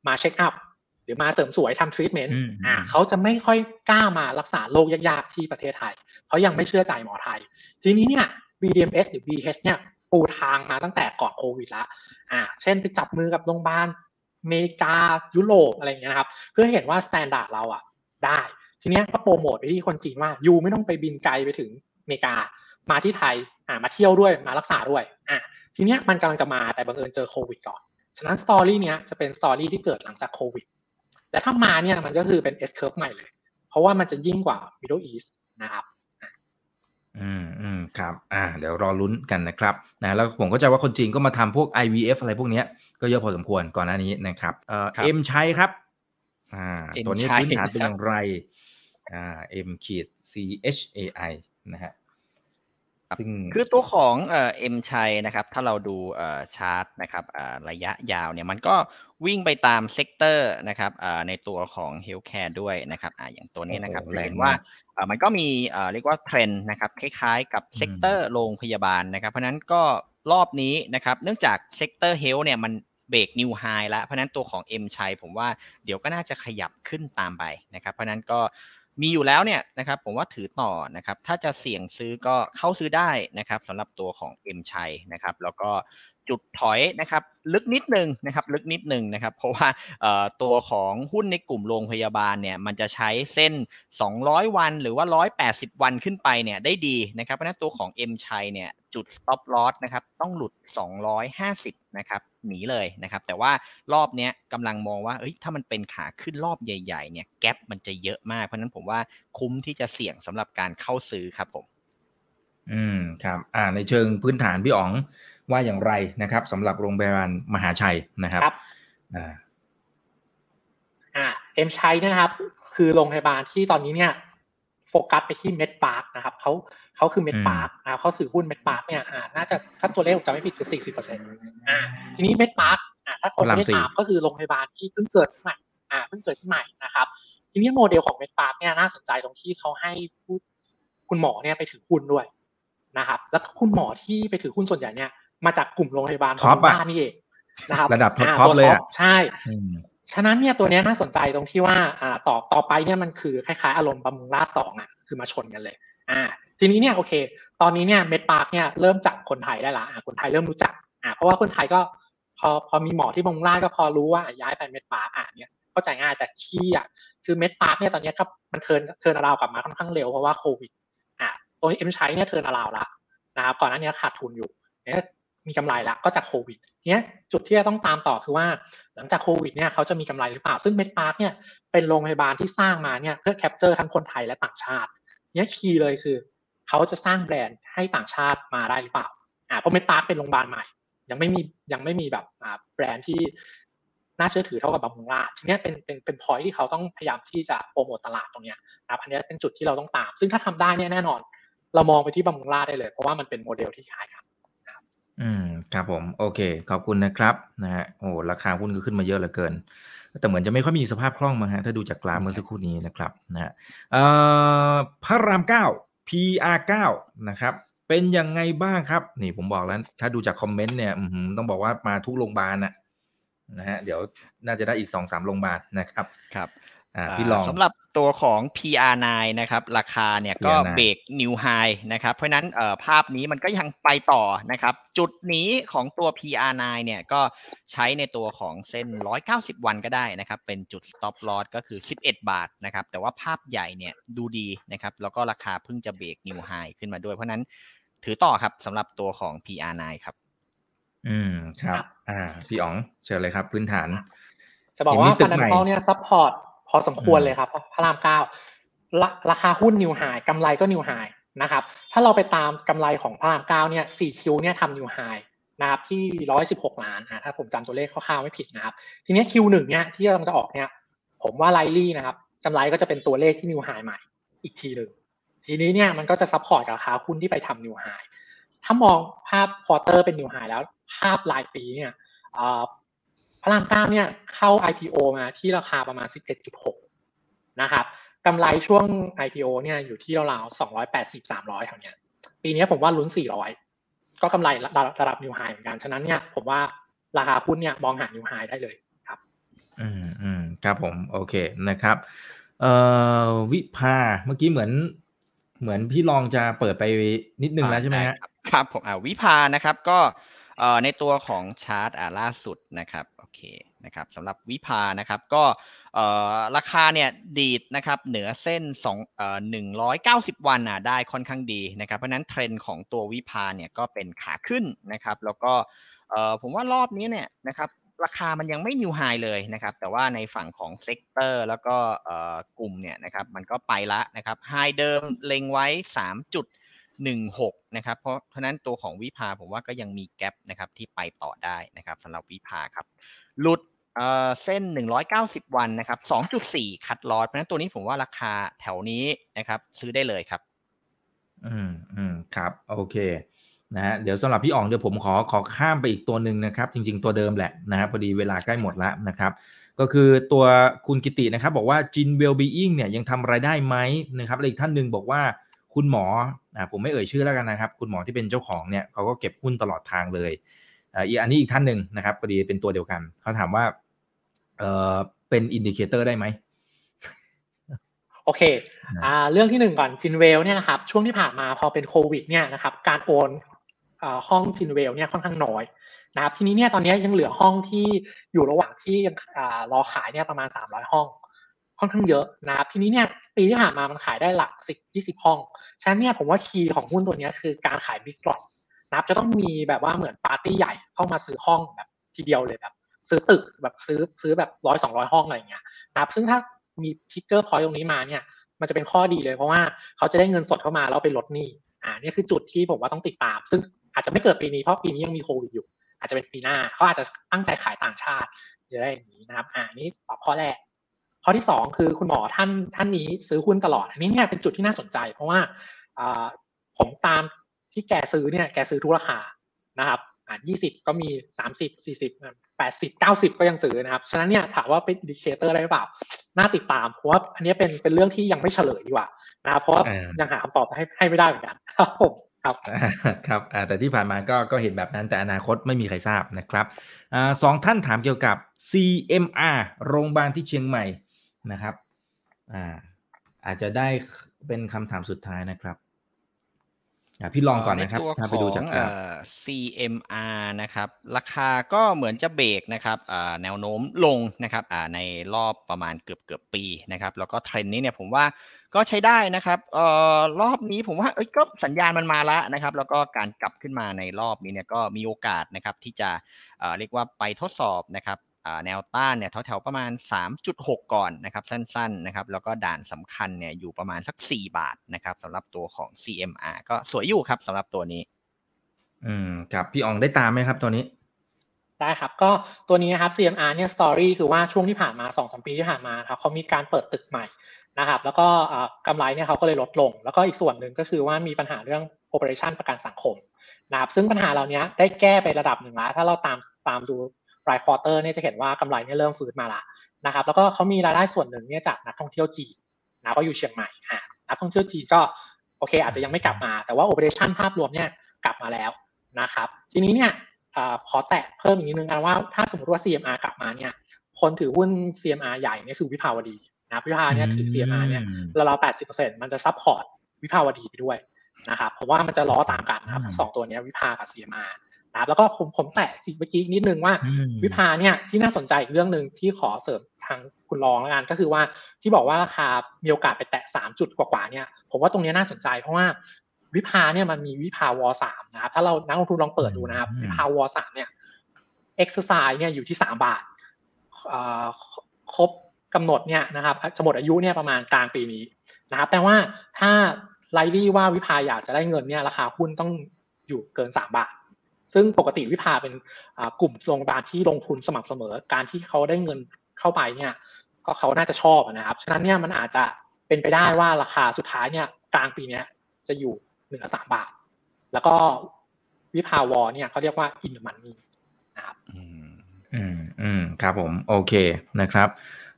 มา check up หรือมาเสริมสวยทำทรีทเมนต์อ่าเขาจะไม่ค่อยกล้ามารักษาโรคยากๆที่ประเทศไทยเขายังไม่เชื่อใจหมอไทย ทีนี้เนี่ย BDMS หรือ BH เนี่ยปูทางมาตั้งแต่ก่อนโควิดละอ่าเช่นไปจับมือกับโรงพยาบาลอเมริกายุโรปอะไรเงี้ยครับ เพื่อเห็นว่า standard เราอะได้ ทีนี้ก็โปรโมทไปที่คนจีนว่า you ไม่ต้องไปบินไกลไปถึงอเมริกามาที่ไทยอ่ามาเที่ยวด้วยมารักษาด้วยอ่าทีนี้มันกำลังจะมาแต่บังเอิญเจอโควิดก่อน ฉะนั้น story เนี้ยจะเป็น story ที่เกิดหลังจากโควิดแต่ถ้ามาเนี่ยมันก็คือเป็น S curve ใหม่เลย เพราะว่ามันจะยิ่งกว่า Middle East นะครับอืมอืมครับอ่าเดี๋ยวรอลุ้นกันนะครับนะแล้วผมก็จะว่าคนจีนก็มาทำพวก IVF อะไรพวกนี้ก็เยอะพอสมควรก่อนหน้านี้นะครับเอ่อเอ็มชัยครับอ่าตัวนี้พื้นฐานเป็นอย่างไรอ่า M ขีด C H A I นะฮะ ซึ่งคือตัวของเอ็มชัยนะครับถ้าเราดูชาร์ตนะครับระยะยาวเนี่ยมันก็วิ่งไปตาม sector นะครับในตัวของ healthcare ด้วยนะครับอย่างตัวนี้นะครับจะเห็นว่ามันก็มีเรียกว่าเทรนด์นะครับคล้ายๆ กับ sector โรงพยาบาลนะครับ เพราะนั้นก็รอบนี้นะครับเนื่องจาก sector health เนี่ยมันเบรกนิวไฮแล้วเพราะนั้นตัวของเอ็มชัยผมว่าเดี๋ยวก็น่าจะขยับขึ้นตามไปนะครับ เพราะนั้นก็ มีอยู่แล้วเนี่ยนะครับผมว่าถือต่อนะครับถ้าจะเสี่ยงซื้อก็เข้าซื้อได้นะครับสำหรับตัวของเอ็มชัยนะครับแล้วก็จุดถอยนะครับลึกนิดนึงนะครับลึกนิดนึงนะครับเพราะว่าตัวของหุ้นในกลุ่มโรงพยาบาลเนี่ยมันจะใช้เส้น 200 วันหรือว่า 180 วันขึ้นไปเนี่ยได้ดีนะครับเพราะนั้นตัวของ M ชัยเนี่ย จุด stop loss นะครับต้องหลุด 250 นะครับหนีเลยนะครับ แต่ว่ารอบนี้กำลังมองว่าเอ้ยถ้ามันเป็นขาขึ้นรอบใหญ่ ๆ เนี่ยแกลบมันจะเยอะมาก เพราะนั้นผมว่าคุ้มที่จะเสี่ยงสำหรับการเข้าซื้อครับผม อืมครับ อ่าในเชิงพื้นฐานพี่อ๋องว่าอย่างไรนะครับสำหรับโรงพยาบาลมหาชัยนะครับครับอ่าอ่าเอ็มชัยนะครับ คือโรงพยาบาลที่ตอนนี้เนี่ยโฟกัสไปที่ MedPark นะครับเขา เขาคือ MedPark อ่าเขาถือหุ้น MedPark เนี่ยอ่าน่าจะถ้าตัวเลขจะไม่ผิดคือสี่สิบเปอร์เซ็นต์อ่าทีนี้ MedPark อ่าถ้าคนไม่ได้ตามก็คือโรงพยาบาลที่เพิ่งเกิดใหม่อ่าเพิ่งเกิดขึ้นใหม่นะครับทีนี้โมเดลของ MedPark เนี่ยน่าสนใจตรงที่เขาให้ผู้คุณหมอเนี่ยไปถือหุ้นด้วยนะครับ แล้วคุณหมอที่ไปถือหุ้นส่วนใหญ่เนี่ยมาจากกลุ่มโรงพยาบาลบำรุงราษฎร์นี่เองนะครับระดับท็อปเลยอะใช่ฉะนั้นเนี่ยตัวนี้น่าสนใจตรงที่ว่าอ่าต่อต่อไปเนี่ยมันคือคล้ายๆ อารมณ์บำรุงราษฎร์สองอะคือมาชนกันเลย อ่า ทีนี้เนี่ยโอเค ตอนนี้เนี่ย MedPark เนี่ยเริ่มจับคนไทยได้ละอาคนไทยเริ่มรู้จักอ่าเพราะว่าคนไทยก็พอพอมีหมอที่บำรุงราษฎร์ก็พอรู้ว่าย้ายไป MedPark อ่าเนี่ยเข้าใจง่ายแต่ key อะคือ MedPark เนี่ยตอนนี้ก็มัน turn turnaround กลับมาค่อนข้างเร็วเพราะว่าโควิดอ่าตัวเอ็มใช้เนี่ย turnaround ละนะครับก่อนหน้านี้ขาดทุนอยู่เนี่ยมีกำไรละก็จากโควิดเนี้ยจุดที่จะต้องตามต่อคือว่าหลังจากโควิดเนี่ยเขาจะมีกำไรหรือเปล่า ซึ่ง MedPark เนี่ยเป็นโรงพยาบาลที่สร้างมาเนี่ยเพื่อ capture ทั้งคนไทยและต่างชาติเนี้ย key เลยคือ เขาจะสร้างแบรนด์ให้ต่างชาติมาได้หรือเปล่าอ่าเพราะ MedPark เป็นโรงพยาบาลใหม่ ยังไม่มียังไม่มีแบบอ่าแบรนด์ที่น่าเชื่อถือเท่ากับบำรุงราษฎร์ทีนี้เป็นเป็นเป็นพอยที่เขาต้องพยายามที่จะโปรโมตตลาดตรงเนี้ยนะครับอันนี้เป็นจุดที่เราต้องตาม ซึ่งถ้าทำได้เนี่ยแน่นอน เรามองไปที่บำรุงราได้เลย เพราะว่ามันเป็นโมเดลที่คล้ายกันอืมครับผมโอเค ขอบคุณนะครับนะฮะโอ้ราคาหุ้นก็ขึ้นมาเยอะเหลือเกิน แต่เหมือนจะไม่ค่อยมีสภาพคล่องมาฮะถ้าดูจากกราฟเมื่อสักครู่นี้นะครับนะฮะเอ่อพระรามเก้า PR9 นะครับเป็นยังไงบ้างครับ นี่ผมบอกแล้ว ถ้าดูจากคอมเมนต์เนี่ยต้องบอกว่ามาทุกโรงพยาบาลนะนะฮะเดี๋ยวน่าจะได้อีกสองสามโรงพยาบาลนะครับครับ พี่ลองสำหรับตัวของ PR9 นะครับ ราคาเนี่ยก็เบรกนิวไฮนะครับ เพราะนั้นภาพนี้มันก็ยังไปต่อนะครับ จุดนี้ของตัว PR9 เนี่ยก็ใช้ในตัวของเส้น 190 วันก็ได้นะครับ เป็นจุด stop loss ก็คือ 11 บาทนะครับ แต่ว่าภาพใหญ่เนี่ยดูดีนะครับ แล้วก็ราคาเพิ่งจะเบรกนิวไฮขึ้นมาด้วย เพราะนั้นถือต่อครับสำหรับตัวของ PR9 ครับ อืมครับ อ่า พี่อ๋องเชิญเลยครับ พื้นฐานจะบอกว่า fundamental เนี่ย support พอสมควรเลยครับพระรามเก้าราคาหุ้น new high กำไรก็ new high นะครับ ถ้าเราไปตามกำไรของพระรามเก้าเนี่ยสี่ Q เนี่ยทำ new high นะครับที่ร้อยสิบหกล้านนะถ้าผมจำตัวเลขคร่าวๆไม่ผิดนะครับ ทีนี้ Q หนึ่งเนี่ยที่กำลังจะออกเนี่ย ผมว่าไลลี่นะครับกำไรก็จะเป็นตัวเลขที่ new high ใหม่อีกทีหนึ่งทีนี้เนี่ยมันก็จะ support ราคาหุ้นที่ไปทำ new highถ้ามองภาพ quarter เป็น new high แล้วภาพรายปีเนี่ยพ ระรามเก้าเนี่ยเข้า IPO มาที่ราคาประมาณ 11.6 นะครับกำไรช่วง IPO เนี่ยอยู่ที่ราวๆ280 300แถวเนี้ยปีนี้ผมว่าลุ้น 400 ก็กำไรระดับ new high เหมือนกันฉะนั้นเนี่ยผมว่าราคาหุ้นเนี่ยมองหา new high ได้เลยครับ อืมอืมครับผมโอเคนะครับเอ่อวิภาเมื่อกี้เหมือน เหมือนพี่อ๋องจะเปิดไปนิดนึงแล้วใช่ไหมครับครับผมอ่าวิภานะครับก็ เอ่อในตัวของชาร์ตอ่าล่าสุดนะครับโอเคนะครับสำหรับวิภานะครับก็เอ่อราคาเนี่ยดีดนะครับเหนือเส้น2เอ่อ190 วันอะได้ค่อนข้างดีนะครับเพราะนั้นเทรนด์ของตัววิภาเนี่ยก็เป็นขาขึ้นนะครับแล้วก็เอ่อผมว่ารอบนี้เนี่ยนะครับราคามันยังไม่ new high เลยนะครับแต่ว่าในฝั่งของ sector แล้วก็กลุ่มเนี่ยนะครับมันก็ไปละนะครับไฮเดิมเล็งไว้ 3 จุด 16นะครับเพราะฉะนั้นตัวของวิภาผมว่าก็ยังมีแกลบนะครับที่ไปต่อได้นะครับสำหรับวิภาครับหลุดเส้น 190 วันนะครับ 2.4 คัดลอสเพราะฉะนั้นตัวนี้ผมว่าราคาแถวนี้นะครับ ซื้อได้เลยครับ อืมอืมครับ โอเคนะฮะเดี๋ยวสำหรับพี่อ๋องเดี๋ยวผมขอขอข้ามไปอีกตัวหนึ่งนะครับ จริง ๆตัวเดิมแหละนะครับพอดีเวลาใกล้หมดแล้วนะครับ ก็คือตัวคุณกิตินะครับ บอกว่า Jin Wellbeing เนี่ยยังทำรายได้ไหมนะครับและอีกท่านหนึ่งบอกว่าคุณหมอ อ่าผมไม่เอ่ยชื่อแล้วกันนะครับ คุณหมอที่เป็นเจ้าของเนี่ยเขาก็เก็บหุ้นตลอดทางเลยอีกอันนี้อีกท่านหนึ่งนะครับพอดีเป็นตัวเดียวกันเขาถามว่าเออเป็น indicator ได้ไหมโอเคอ่าเรื่องที่หนึ่งก่อน Jin Well เนี่ยนะครับช่วงที่ผ่านมาพอเป็นโควิดเนี่ยนะครับการโอนห้อง Jin Well เนี่ยค่อนข้างน้อยนะครับทีนี้เนี่ยตอนนี้ยังเหลือห้องที่อยู่ระหว่างที่ยังรอขายเนี่ยประมาณ 300 ห้อง ค่อนข้างเยอะนะครับทีนี้เนี่ยปีที่ผ่านมามันขายได้หลักสิบยี่สิบห้อง ฉะนั้นเนี่ยผมว่า key ของหุ้นตัวนี้คือการขาย big lot นะครับจะต้องมีแบบว่าเหมือนปาร์ตี้ใหญ่เข้ามาซื้อห้องแบบทีเดียวเลยแบบ ซื้อตึกแบบซื้อซื้อแบบร้อยสองร้อยห้องอะไรอย่างเงี้ยนะครับซึ่งถ้ามี trigger point ตรงนี้มาเนี่ยมันจะเป็นข้อดีเลยเพราะว่าเขาจะได้เงินสดเข้ามาแล้วไปลดหนี้อ่านี่คือจุดที่ผมว่าต้องติดตาม ซึ่งอาจจะไม่เกิดปีนี้เพราะปีนี้ยังมีโควิดอยู่ อาจจะเป็นปีหน้าเขาอาจจะตั้งใจขายต่างชาติจะได้อย่างนี้นะครับ อ่านี่ตอบข้อแรก ข้อที่สองคือคุณหมอท่านท่านนี้ซื้อหุ้นตลอด อันนี้เนี่ยเป็นจุดที่น่าสนใจ เพราะว่าผมตามที่แกซื้อเนี่ยแกซื้อทุกราคานะครับอ่ายี่สิบก็มีสามสิบสี่สิบแปดสิบเก้าสิบก็ยังซื้อนะครับ ฉะนั้นเนี่ยถามว่าเป็น indicator อะไรหรือเปล่า น่าติดตามเพราะว่าอันนี้เป็นเป็นเรื่องที่ยังไม่เฉลยดีกว่านะครับเพราะว่ายังหาคำตอบให้ให้ไม่ได้เหมือนกันครับผมครับครับแต่ที่ผ่านมาก็ก็เห็นแบบนั้นแต่อนาคตไม่มีใครทราบนะครับอสองท่านถามเกี่ยวกับ CMR โรงพยาบาลที่เชียงใหม่ นะครับอ่าอาจจะได้เป็นคำถามสุดท้ายนะครับพี่ลองก่อนนะครับถ้าไปดูจาก CMR นะครับ ราคาก็เหมือนจะเบรกนะครับแนวโน้มลงนะครับในรอบประมาณเกือบเกือบปีนะครับ แล้วก็เทรนนี้เนี่ยผมว่าก็ใช้ได้นะครับรอบนี้ผมว่าก็สัญญาณมันมาแล้วนะครับ แล้วก็การกลับขึ้นมาในรอบนี้เนี่ยก็มีโอกาสนะครับที่จะเรียกว่าไปทดสอบนะครับ แนวต้านเนี่ยแถวๆประมาณ 3.6 ก่อนนะครับสั้นๆนะครับแล้วก็ด่านสำคัญเนี่ยอยู่ประมาณสัก 4 บาทนะครับสำหรับตัวของ CMR ก็สวยอยู่ครับสำหรับตัวนี้ อืมครับพี่อองได้ตามไหมครับตัวนี้ได้ครับก็ตัวนี้นะครับ CMR เนี่ย story คือว่าช่วงที่ผ่านมา2 สองปีที่ผ่านมาครับเขามีการเปิดตึกใหม่นะครับ แล้วก็กำไรเนี่ยเขาก็เลยลดลง แล้วก็อีกส่วนหนึ่งก็คือว่ามีปัญหาเรื่อง operation ประกันสังคมนะครับซึ่งปัญหาเหล่านี้ได้แก้ไประดับหนึ่งแล้วถ้าเราตามตามดู ราย quarter เนี่ยจะเห็นว่ากำไรเนี่ยเริ่มฟื้นมาละนะครับแล้วก็เขามีรายได้ส่วนหนึ่งเนี่ยจากนักท่องเที่ยวจีนนะก็อยู่เชียงใหม่อ่านักท่องเที่ยวจีนก็โอเค อาจจะยังไม่กลับมาแต่ว่า operation ภาพรวมเนี่ยกลับมาแล้วนะครับทีนี้เนี่ยขอแตะเพิ่มอีกนิดนึงกันว่าถ้าสมมติว่า CMR กลับมาเนี่ยคนถือหุ้น CMR ใหญ่เนี่ยคือวิภาวดีนะวิภาเนี่ยถือ CMR เนี่ยราวๆแปดสิบเปอร์เซ็นต์มันจะซับพอร์ตวิภาวดีไปด้วยนะครับเพราะว่ามันจะล้อตามกันนะครับสองตัวนี้วิภากับ CMR นะครับแล้วก็ผมผมแตะเมื่อกี้นิดนึงว่า วิภาเนี่ยที่น่าสนใจอีกเรื่องหนึ่งที่ขอเสริมทางคุณรองแล้วกันก็คือว่าที่บอกว่าราคามีโอกาสไปแตะสามจุดกว่าๆเนี่ยผมว่าตรงนี้น่าสนใจเพราะว่าวิภาเนี่ยมันมีวิภาวอสามนะครับถ้าเรานักลงทุนลองเปิดดูนะครับวิภาวอสามเนี่ยเอ็กซ์ไซส์เนี่ยอยู่ที่สามบาทครบกำหนดเนี่ยนะครับจะหมดอายุเนี่ยประมาณกลางปีนี้นะครับแต่ว่าถ้าไลลี่ว่าวิภาอยากจะได้เงินเนี่ยราคาหุ้นต้องอยู่เกินสามบาท ซึ่งปกติวิภาเป็นกลุ่มโรงพยาบาลที่ลงทุนสม่ำเสมอ การที่เขาได้เงินเข้าไปเนี่ย ก็เขาน่าจะชอบนะครับ ฉะนั้นเนี่ยมันอาจจะเป็นไปได้ว่าราคาสุดท้ายเนี่ยกลางปีนี้จะอยู่หนึ่งสามบาท แล้วก็วิภาวอเนี่ยเขาเรียกว่าอินมันนี่นะครับอืมอืมครับผมโอเคนะครับ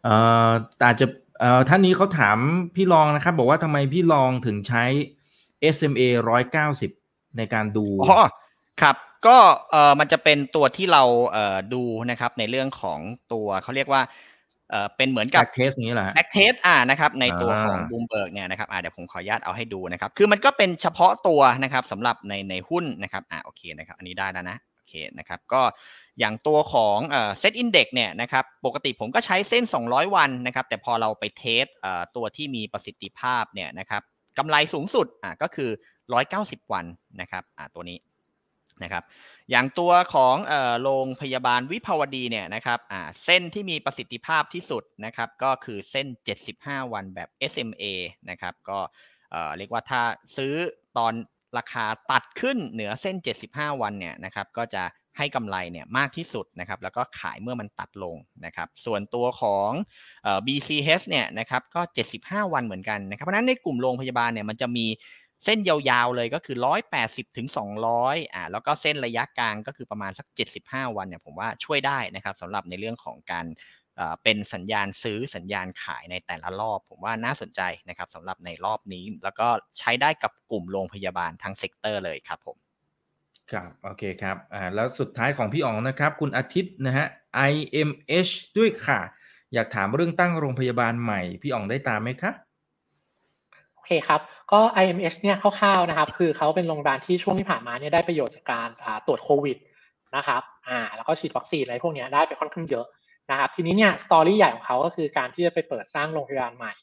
เอ่ออาจจะเอ่อท่านนี้เขาถามพี่รองนะครับ บอกว่าทำไมพี่รองถึงใช้ SMA ร้อยเก้าสิบในการดูอ๋อครับ ก็เอ่อมันจะเป็นตัวที่เราเอ่อดูนะครับในเรื่องของตัวเขาเรียกว่าเอ่อเป็นเหมือนกับ backtest อย่างนี้แหละ backtest อ่านะครับในตัวของบูมเบิร์กเนี่ยนะครับอ่าเดี๋ยวผมขออนุญาตเอาให้ดูนะครับ คือมันก็เป็นเฉพาะตัวนะครับสำหรับในในหุ้นนะครับอ่าโอเคนะครับ อันนี้ได้แล้วนะโอเคนะครับก็อย่างตัวของเอ่อ SET Index เนี่ยนะครับปกติผมก็ใช้เส้น 200 วันนะครับแต่พอเราไป test เอ่อตัวที่มีประสิทธิภาพเนี่ยนะครับกำไรสูงสุดอ่าก็คือ 190 วันนะครับอ่าตัวนี้ นะครับอย่างตัวของโรงพยาบาลวิภาวดีเนี่ยนะครับเส้นที่มีประสิทธิภาพที่สุดนะครับก็คือเส้น 75 วันแบบ SMA นะครับก็เรียกว่าถ้าซื้อตอนราคาตัดขึ้นเหนือเส้น 75 วันเนี่ยนะครับก็จะให้กำไรเนี่ยมากที่สุดนะครับแล้วก็ขายเมื่อมันตัดลงนะครับส่วนตัวของ BCH เนี่ยนะครับก็ 75 วันเหมือนกันนะครับเพราะนั้นในกลุ่มโรงพยาบาลเนี่ยมันจะมี เส้นยาวๆเลยก็คือ 180ถึง200อ่าแล้วก็เส้นระยะกลางก็คือประมาณสัก 75 วันเนี่ยผมว่าช่วยได้นะครับสำหรับในเรื่องของการเป็นสัญญาณซื้อสัญญาณขายในแต่ละรอบ ผมว่าน่าสนใจนะครับสำหรับในรอบนี้ แล้วก็ใช้ได้กับกลุ่มโรงพยาบาลทั้ง sector เลยครับผมครับโอเคครับอ่าแล้วสุดท้ายของพี่อ๋องนะครับ คุณอาทิตย์นะฮะ IMH ด้วยค่ะ อยากถามเรื่องตั้งโรงพยาบาลใหม่ พี่อ๋องได้ตามไหมครับ คครับ ก็ IMH เนี่ยคร่าวๆนะครับ คือเขาเป็นโรงพยาบาลที่ช่วงที่ผ่านมาเนี่ยได้ประโยชน์จากการตรวจโควิดนะครับ อ่า แล้วก็ฉีดวัคซีนอะไรพวกนี้ได้ไปค่อนข้างเยอะนะครับ ทีนี้เนี่ย story ใหญ่ของเขาก็คือการที่จะไปเปิดสร้างโรงพยาบาลใหม่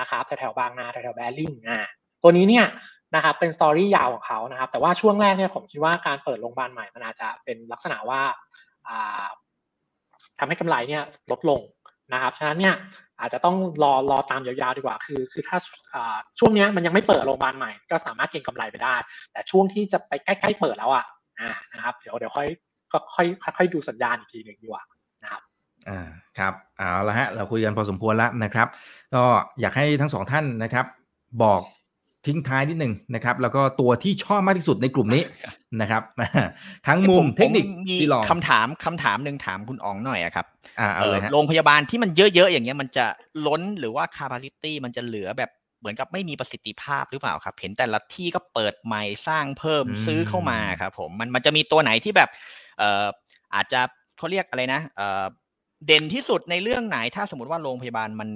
นะครับแถวๆบางนาแถวๆแบริ่งอ่าตัวนี้เนี่ยนะครับเป็น story ยาวของเขานะครับ แต่ว่าช่วงแรกเนี่ยผมคิดว่าการเปิดโรงพยาบาลใหม่มันอาจจะเป็นลักษณะว่าอ่าทำให้กำไรเนี่ยลดลง นะครับฉะนั้นเนี่ยอาจจะต้องรอรอตามยาวๆดีกว่า คือ คือถ้าช่วงนี้มันยังไม่เปิดโรงพยาบาลใหม่ ก็สามารถเก็งกำไรไปได้ แต่ช่วงที่จะไปใกล้ๆเปิดแล้วอะนะครับเดี๋ยวเดี๋ยวค่อยก็ค่อยค่อยดูสัญญาณอีกทีหนึ่งดีกว่านะครับอ่าครับเอาละฮะเราคุยกันพอสมควรแล้วนะครับ ก็อยากให้ทั้งสองท่านนะครับ บอก ทิ้งท้ายนิดหนึ่งนะครับ แล้วก็ตัวที่ชอบมากที่สุดในกลุ่มนี้นะครับ ทั้งมุมเทคนิคมีที่ลองคำถามคำถามหนึ่งถามคุณอ๋องหน่อยอะครับอ่าเอาเลยฮะโรงพยาบาลที่มันเยอะๆอย่างเงี้ยมันจะล้นหรือว่า capacity มันจะเหลือแบบเหมือนกับไม่มีประสิทธิภาพหรือเปล่าครับ เห็นแต่ละที่ก็เปิดใหม่สร้างเพิ่มซื้อเข้ามาครับผมมันมันจะมีตัวไหนที่แบบเอ่ออาจจะเขาเรียกอะไรนะเอ่อเด่นที่สุดในเรื่องไหนถ้าสมมติว่าโรงพยาบาลมัน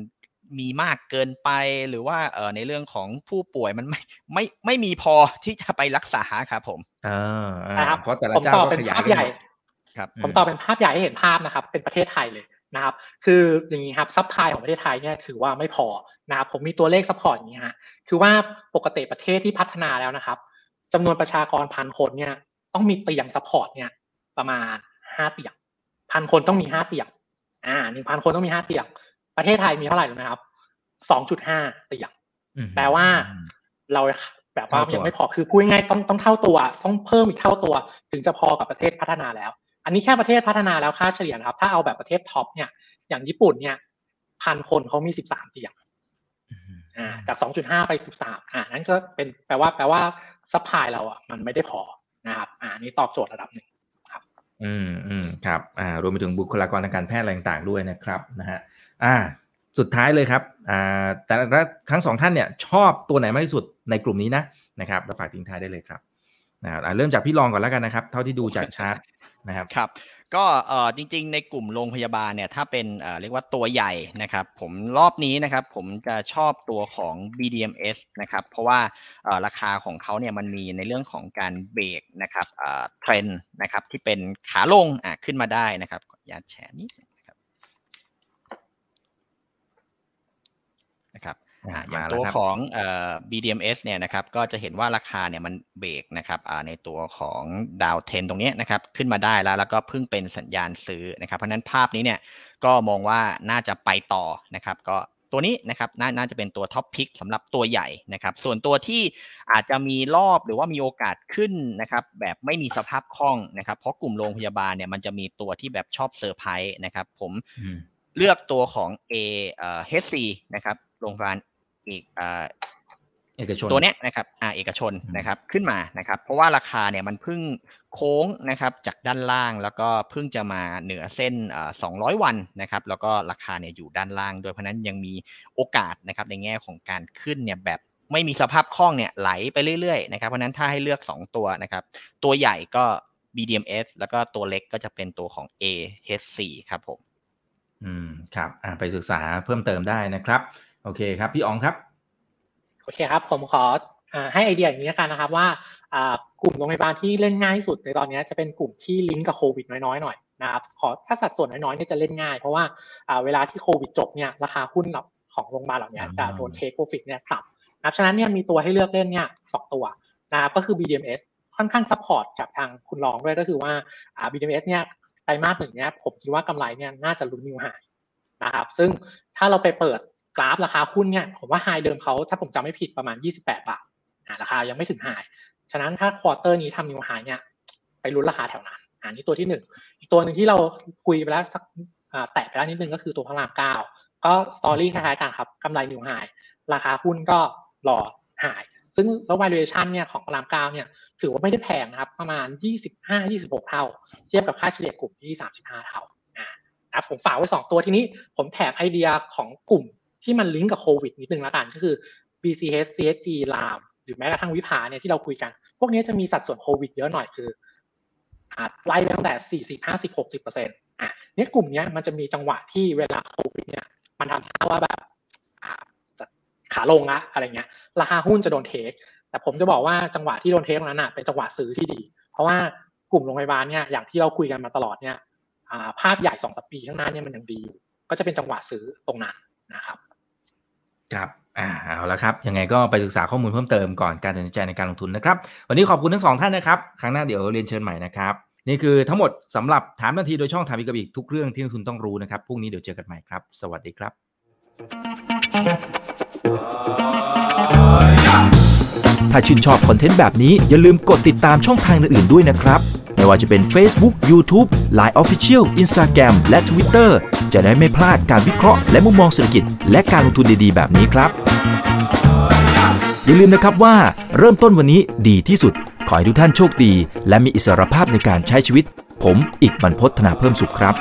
มีมากเกินไปหรือว่าเอ่อในเรื่องของผู้ป่วยมันไม่ไม่ไม่มีพอที่จะไปรักษาครับผมอ่าครับเพราะแต่ละเจ้าก็ขยายใหญ่ครับผมตอบเป็นภาพใหญ่ให้เห็นภาพนะครับ เป็นประเทศไทยเลยนะครับ คืออย่างนี้ครับ supply ของประเทศไทยเนี่ยถือว่าไม่พอนะครับผมมีตัวเลข support อย่างนี้ฮะคือว่าปกติประเทศที่พัฒนาแล้วนะครับจำนวนประชากรพันคนเนี่ย ต้องมีเตียง support เนี่ย ประมาณห้าเตียงพันคนต้องมีห้าเตียงอ่าหนึ่งพันคนต้องมีห้าเตียง ประเทศไทยมีเท่าไหร่รู้ไหมครับสองจุดห้าเตียงแปลว่าเราแบบว่ายังไม่พอคือพูดง่ายต้องต้องเท่าตัวต้องเพิ่มอีกเท่าตัว ถึงจะพอกับประเทศพัฒนาแล้ว อันนี้แค่ประเทศพัฒนาแล้วค่าเฉลี่ยครับ ถ้าเอาแบบประเทศ top เนี่ยอย่างญี่ปุ่นเนี่ยพันคนเขามีสิบสามเตียงอ่าจากสองจุดห้าไปสิบสามอ่านั่นก็เป็นแปลว่าแปลว่า supply เราอะมันไม่ได้พอนะครับ อ่านี่ตอบโจทย์ระดับหนึ่งครับ อืมอืมครับอ่ารวมไปถึงบุคลากรทางการแพทย์อะไรต่างๆด้วยนะครับนะฮะอ่าสุดท้ายเลยครับอ่าแต่ละทั้งสองท่านเนี่ยชอบตัวไหนมากที่สุดในกลุ่มนี้นะนะครับเราฝากทิ้งท้ายได้เลยครับ นะครับเริ่มจากพี่รองก่อนแล้วกันนะครับ เท่าที่ดูจากชาร์ตนะครับครับก็เอ่อจริงๆ ในกลุ่มโรงพยาบาลเนี่ยถ้าเป็นเอ่อเรียกว่าตัวใหญ่นะครับ ผมรอบนี้นะครับ ผมจะชอบตัวของ BDMS นะครับ เพราะว่าเอ่อราคาของเขาเนี่ยมันมีในเรื่องของการเบรกนะครับเอ่อเทรนนะครับที่เป็นขาลงอะขึ้นมาได้นะครับขออนุญาตแชร์นี้นะครับ อย่างตัวของ BDMs เนี่ยนะครับก็จะเห็นว่าราคาเนี่ยมันเบรกนะครับในตัวของดาวเทนตรงนี้นะครับขึ้นมาได้แล้วแล้วก็เพิ่งเป็นสัญญาณซื้อนะครับเพราะนั้นภาพนี้เนี่ยก็มองว่าน่าจะไปต่อนะครับก็ตัวนี้นะครับนน่าจะเป็นตัวท็อปพิกสำหรับตัวใหญ่นะครับส่วนตัวที่อาจจะมีรอบหรือว่ามีโอกาสขึ้นนะครับแบบไม่มีสภาพคล่องนะครับเพราะกลุ่มโรงพยาบาลเนี่ยมันจะมีตัวที่แบบชอบเซอร์ไพรส์นะครับผมเลือกตัวของ A เอ่อ HC นะครับโรงพยาบาล อีกเอกชนตัวเนี้ยนะครับอ่าเอกชนนะครับขึ้นมานะครับ เพราะว่าราคาเนี่ยมันเพิ่งโค้งนะครับจากด้านล่างแล้วก็เพิ่งจะมาเหนือเส้นสองร้อยวันนะครับ แล้วก็ราคาเนี่ยอยู่ด้านล่าง โดยเพราะนั้นยังมีโอกาสนะครับในแง่ของการขึ้นเนี่ยแบบไม่มีสภาพคล่องเนี่ยไหลไปเรื่อยๆนะครับ เพราะนั้นถ้าให้เลือก 2 ตัวนะครับ ตัวใหญ่ก็ BDMs แล้วก็ตัวเล็กก็จะเป็นตัวของ AH4 ครับผม อืม ครับ อ่าไปศึกษาเพิ่มเติมได้นะครับ โอเคครับ พี่อ๋องครับ โอเคครับ ผมขออให้ไอเดียอย่างนี้กันนะครับ ว่ากลุ่มโรงพยาบาลที่เล่นง่ายที่สุดในตอนนี้จะเป็นกลุ่มที่ลิงก์กับโควิดน้อยๆหน่อยนะครับขอถ้าสัดส่วนน้อยๆเนี่ยจะเล่นง่าย เพราะว่าเวลาที่โควิดจบเนี่ยราคาหุ้นของโรงพยาบาลเหล่านี้จะโดน take profit เนี่ยต่ำนะครับฉะนั้นเนี่ยมีตัวให้เลือกเล่นเนี่ยสองตัวนะครับก็คือ BDMs ค่อนข้างซัพพอร์ตจากทางคุณรองด้วยก็คือว่า BDMs เนี่ยไตรมาสหนึ่งเนี่ยผมคิดว่ากำไรเนี่ยน่าจะลุ้น new high นะครับซึ่งถ้าเราไปเปิด กราฟราคาหุ้นเนี่ยผมว่า high เดิมเขาถ้าผมจำไม่ผิดประมาณ 28 บาทราคายังไม่ถึง high ฉะนั้นถ้า quarter นี้ทำ new high เนี่ยไปลุ้นราคาแถวนั้นอันนี้ตัวที่หนึ่งอีกตัวหนึ่งที่เราคุยไปแล้วสักแตะไปแล้วนิดนึงก็คือตัวพระรามเก้าก็ story คล้ายๆกันครับกำไร new high ราคาหุ้นก็รอ high ซึ่งแล้ว valuation เนี่ยของพระรามเก้าเนี่ยถือว่าไม่ได้แพงนะครับ ประมาณ 25-26 เท่า เทียบกับค่าเฉลี่ยกลุ่มที่ 35 เท่าอ่านะผมฝากไว้ 2 ตัวที่นี้ผมแถมไอเดียของกลุ่ม ที่มันลิงก์กับโควิดนิดนึงแล้วกันก็คือ BCH CSG ลามหรือแม้กระทั่งวิภาเนี่ยที่เราคุยกัน พวกนี้จะมีสัดส่วนโควิดเยอะหน่อยคือไล่ตั้งแต่40 50 60เปอร์เซ็นต์อะเนี่ยกลุ่มนี้มันจะมีจังหวะที่เวลาโควิดเนี่ยมันทำให้ว่าแบบขาลงละอะไรเงี้ย ราคาหุ้นจะโดนเทค แต่ผมจะบอกว่าจังหวะที่โดนเทคนั้นอะเป็นจังหวะซื้อที่ดี เพราะว่ากลุ่มโรงพยาบาลเนี่ยอย่างที่เราคุยกันมาตลอดเนี่ยภาพใหญ่สองสปปีข้างหน้าเนี่ยมันยังดีอยู่ก็จะเป็นจังหวะซื้อตรงนั้นนะครับ ครับอ่าเอาละครับ ยังไงก็ไปศึกษาข้อมูลเพิ่มเติมก่อนการตัดสินใจในการลงทุนนะครับ วันนี้ขอบคุณทั้งสองท่านนะครับ ครั้งหน้าเดี๋ยวเรียนเชิญใหม่นะครับ นี่คือทั้งหมดสำหรับถามนาทีโดยช่องถามอีกกับอีกทุกเรื่องที่นักทุนต้องรู้นะครับ พรุ่งนี้เดี๋ยวเจอกันใหม่ครับ สวัสดีครับ ถ้าชื่นชอบคอนเทนต์แบบนี้อย่าลืมกดติดตามช่องทางอื่นๆด้วยนะครับ ไม่ว่าจะเป็น Facebook, YouTube, Line Official, Instagram และ Twitter จะได้ไม่พลาดการวิเคราะห์และมุมมองเศรษฐกิจ และการลงทุนดีๆ แบบนี้ครับ อย่าลืมนะครับว่าเริ่มต้นวันนี้ดีที่สุด ขอให้ทุกท่านโชคดี และมีอิสรภาพในการใช้ชีวิต ผมอีกบรรพธนาเพิ่มสุขครับ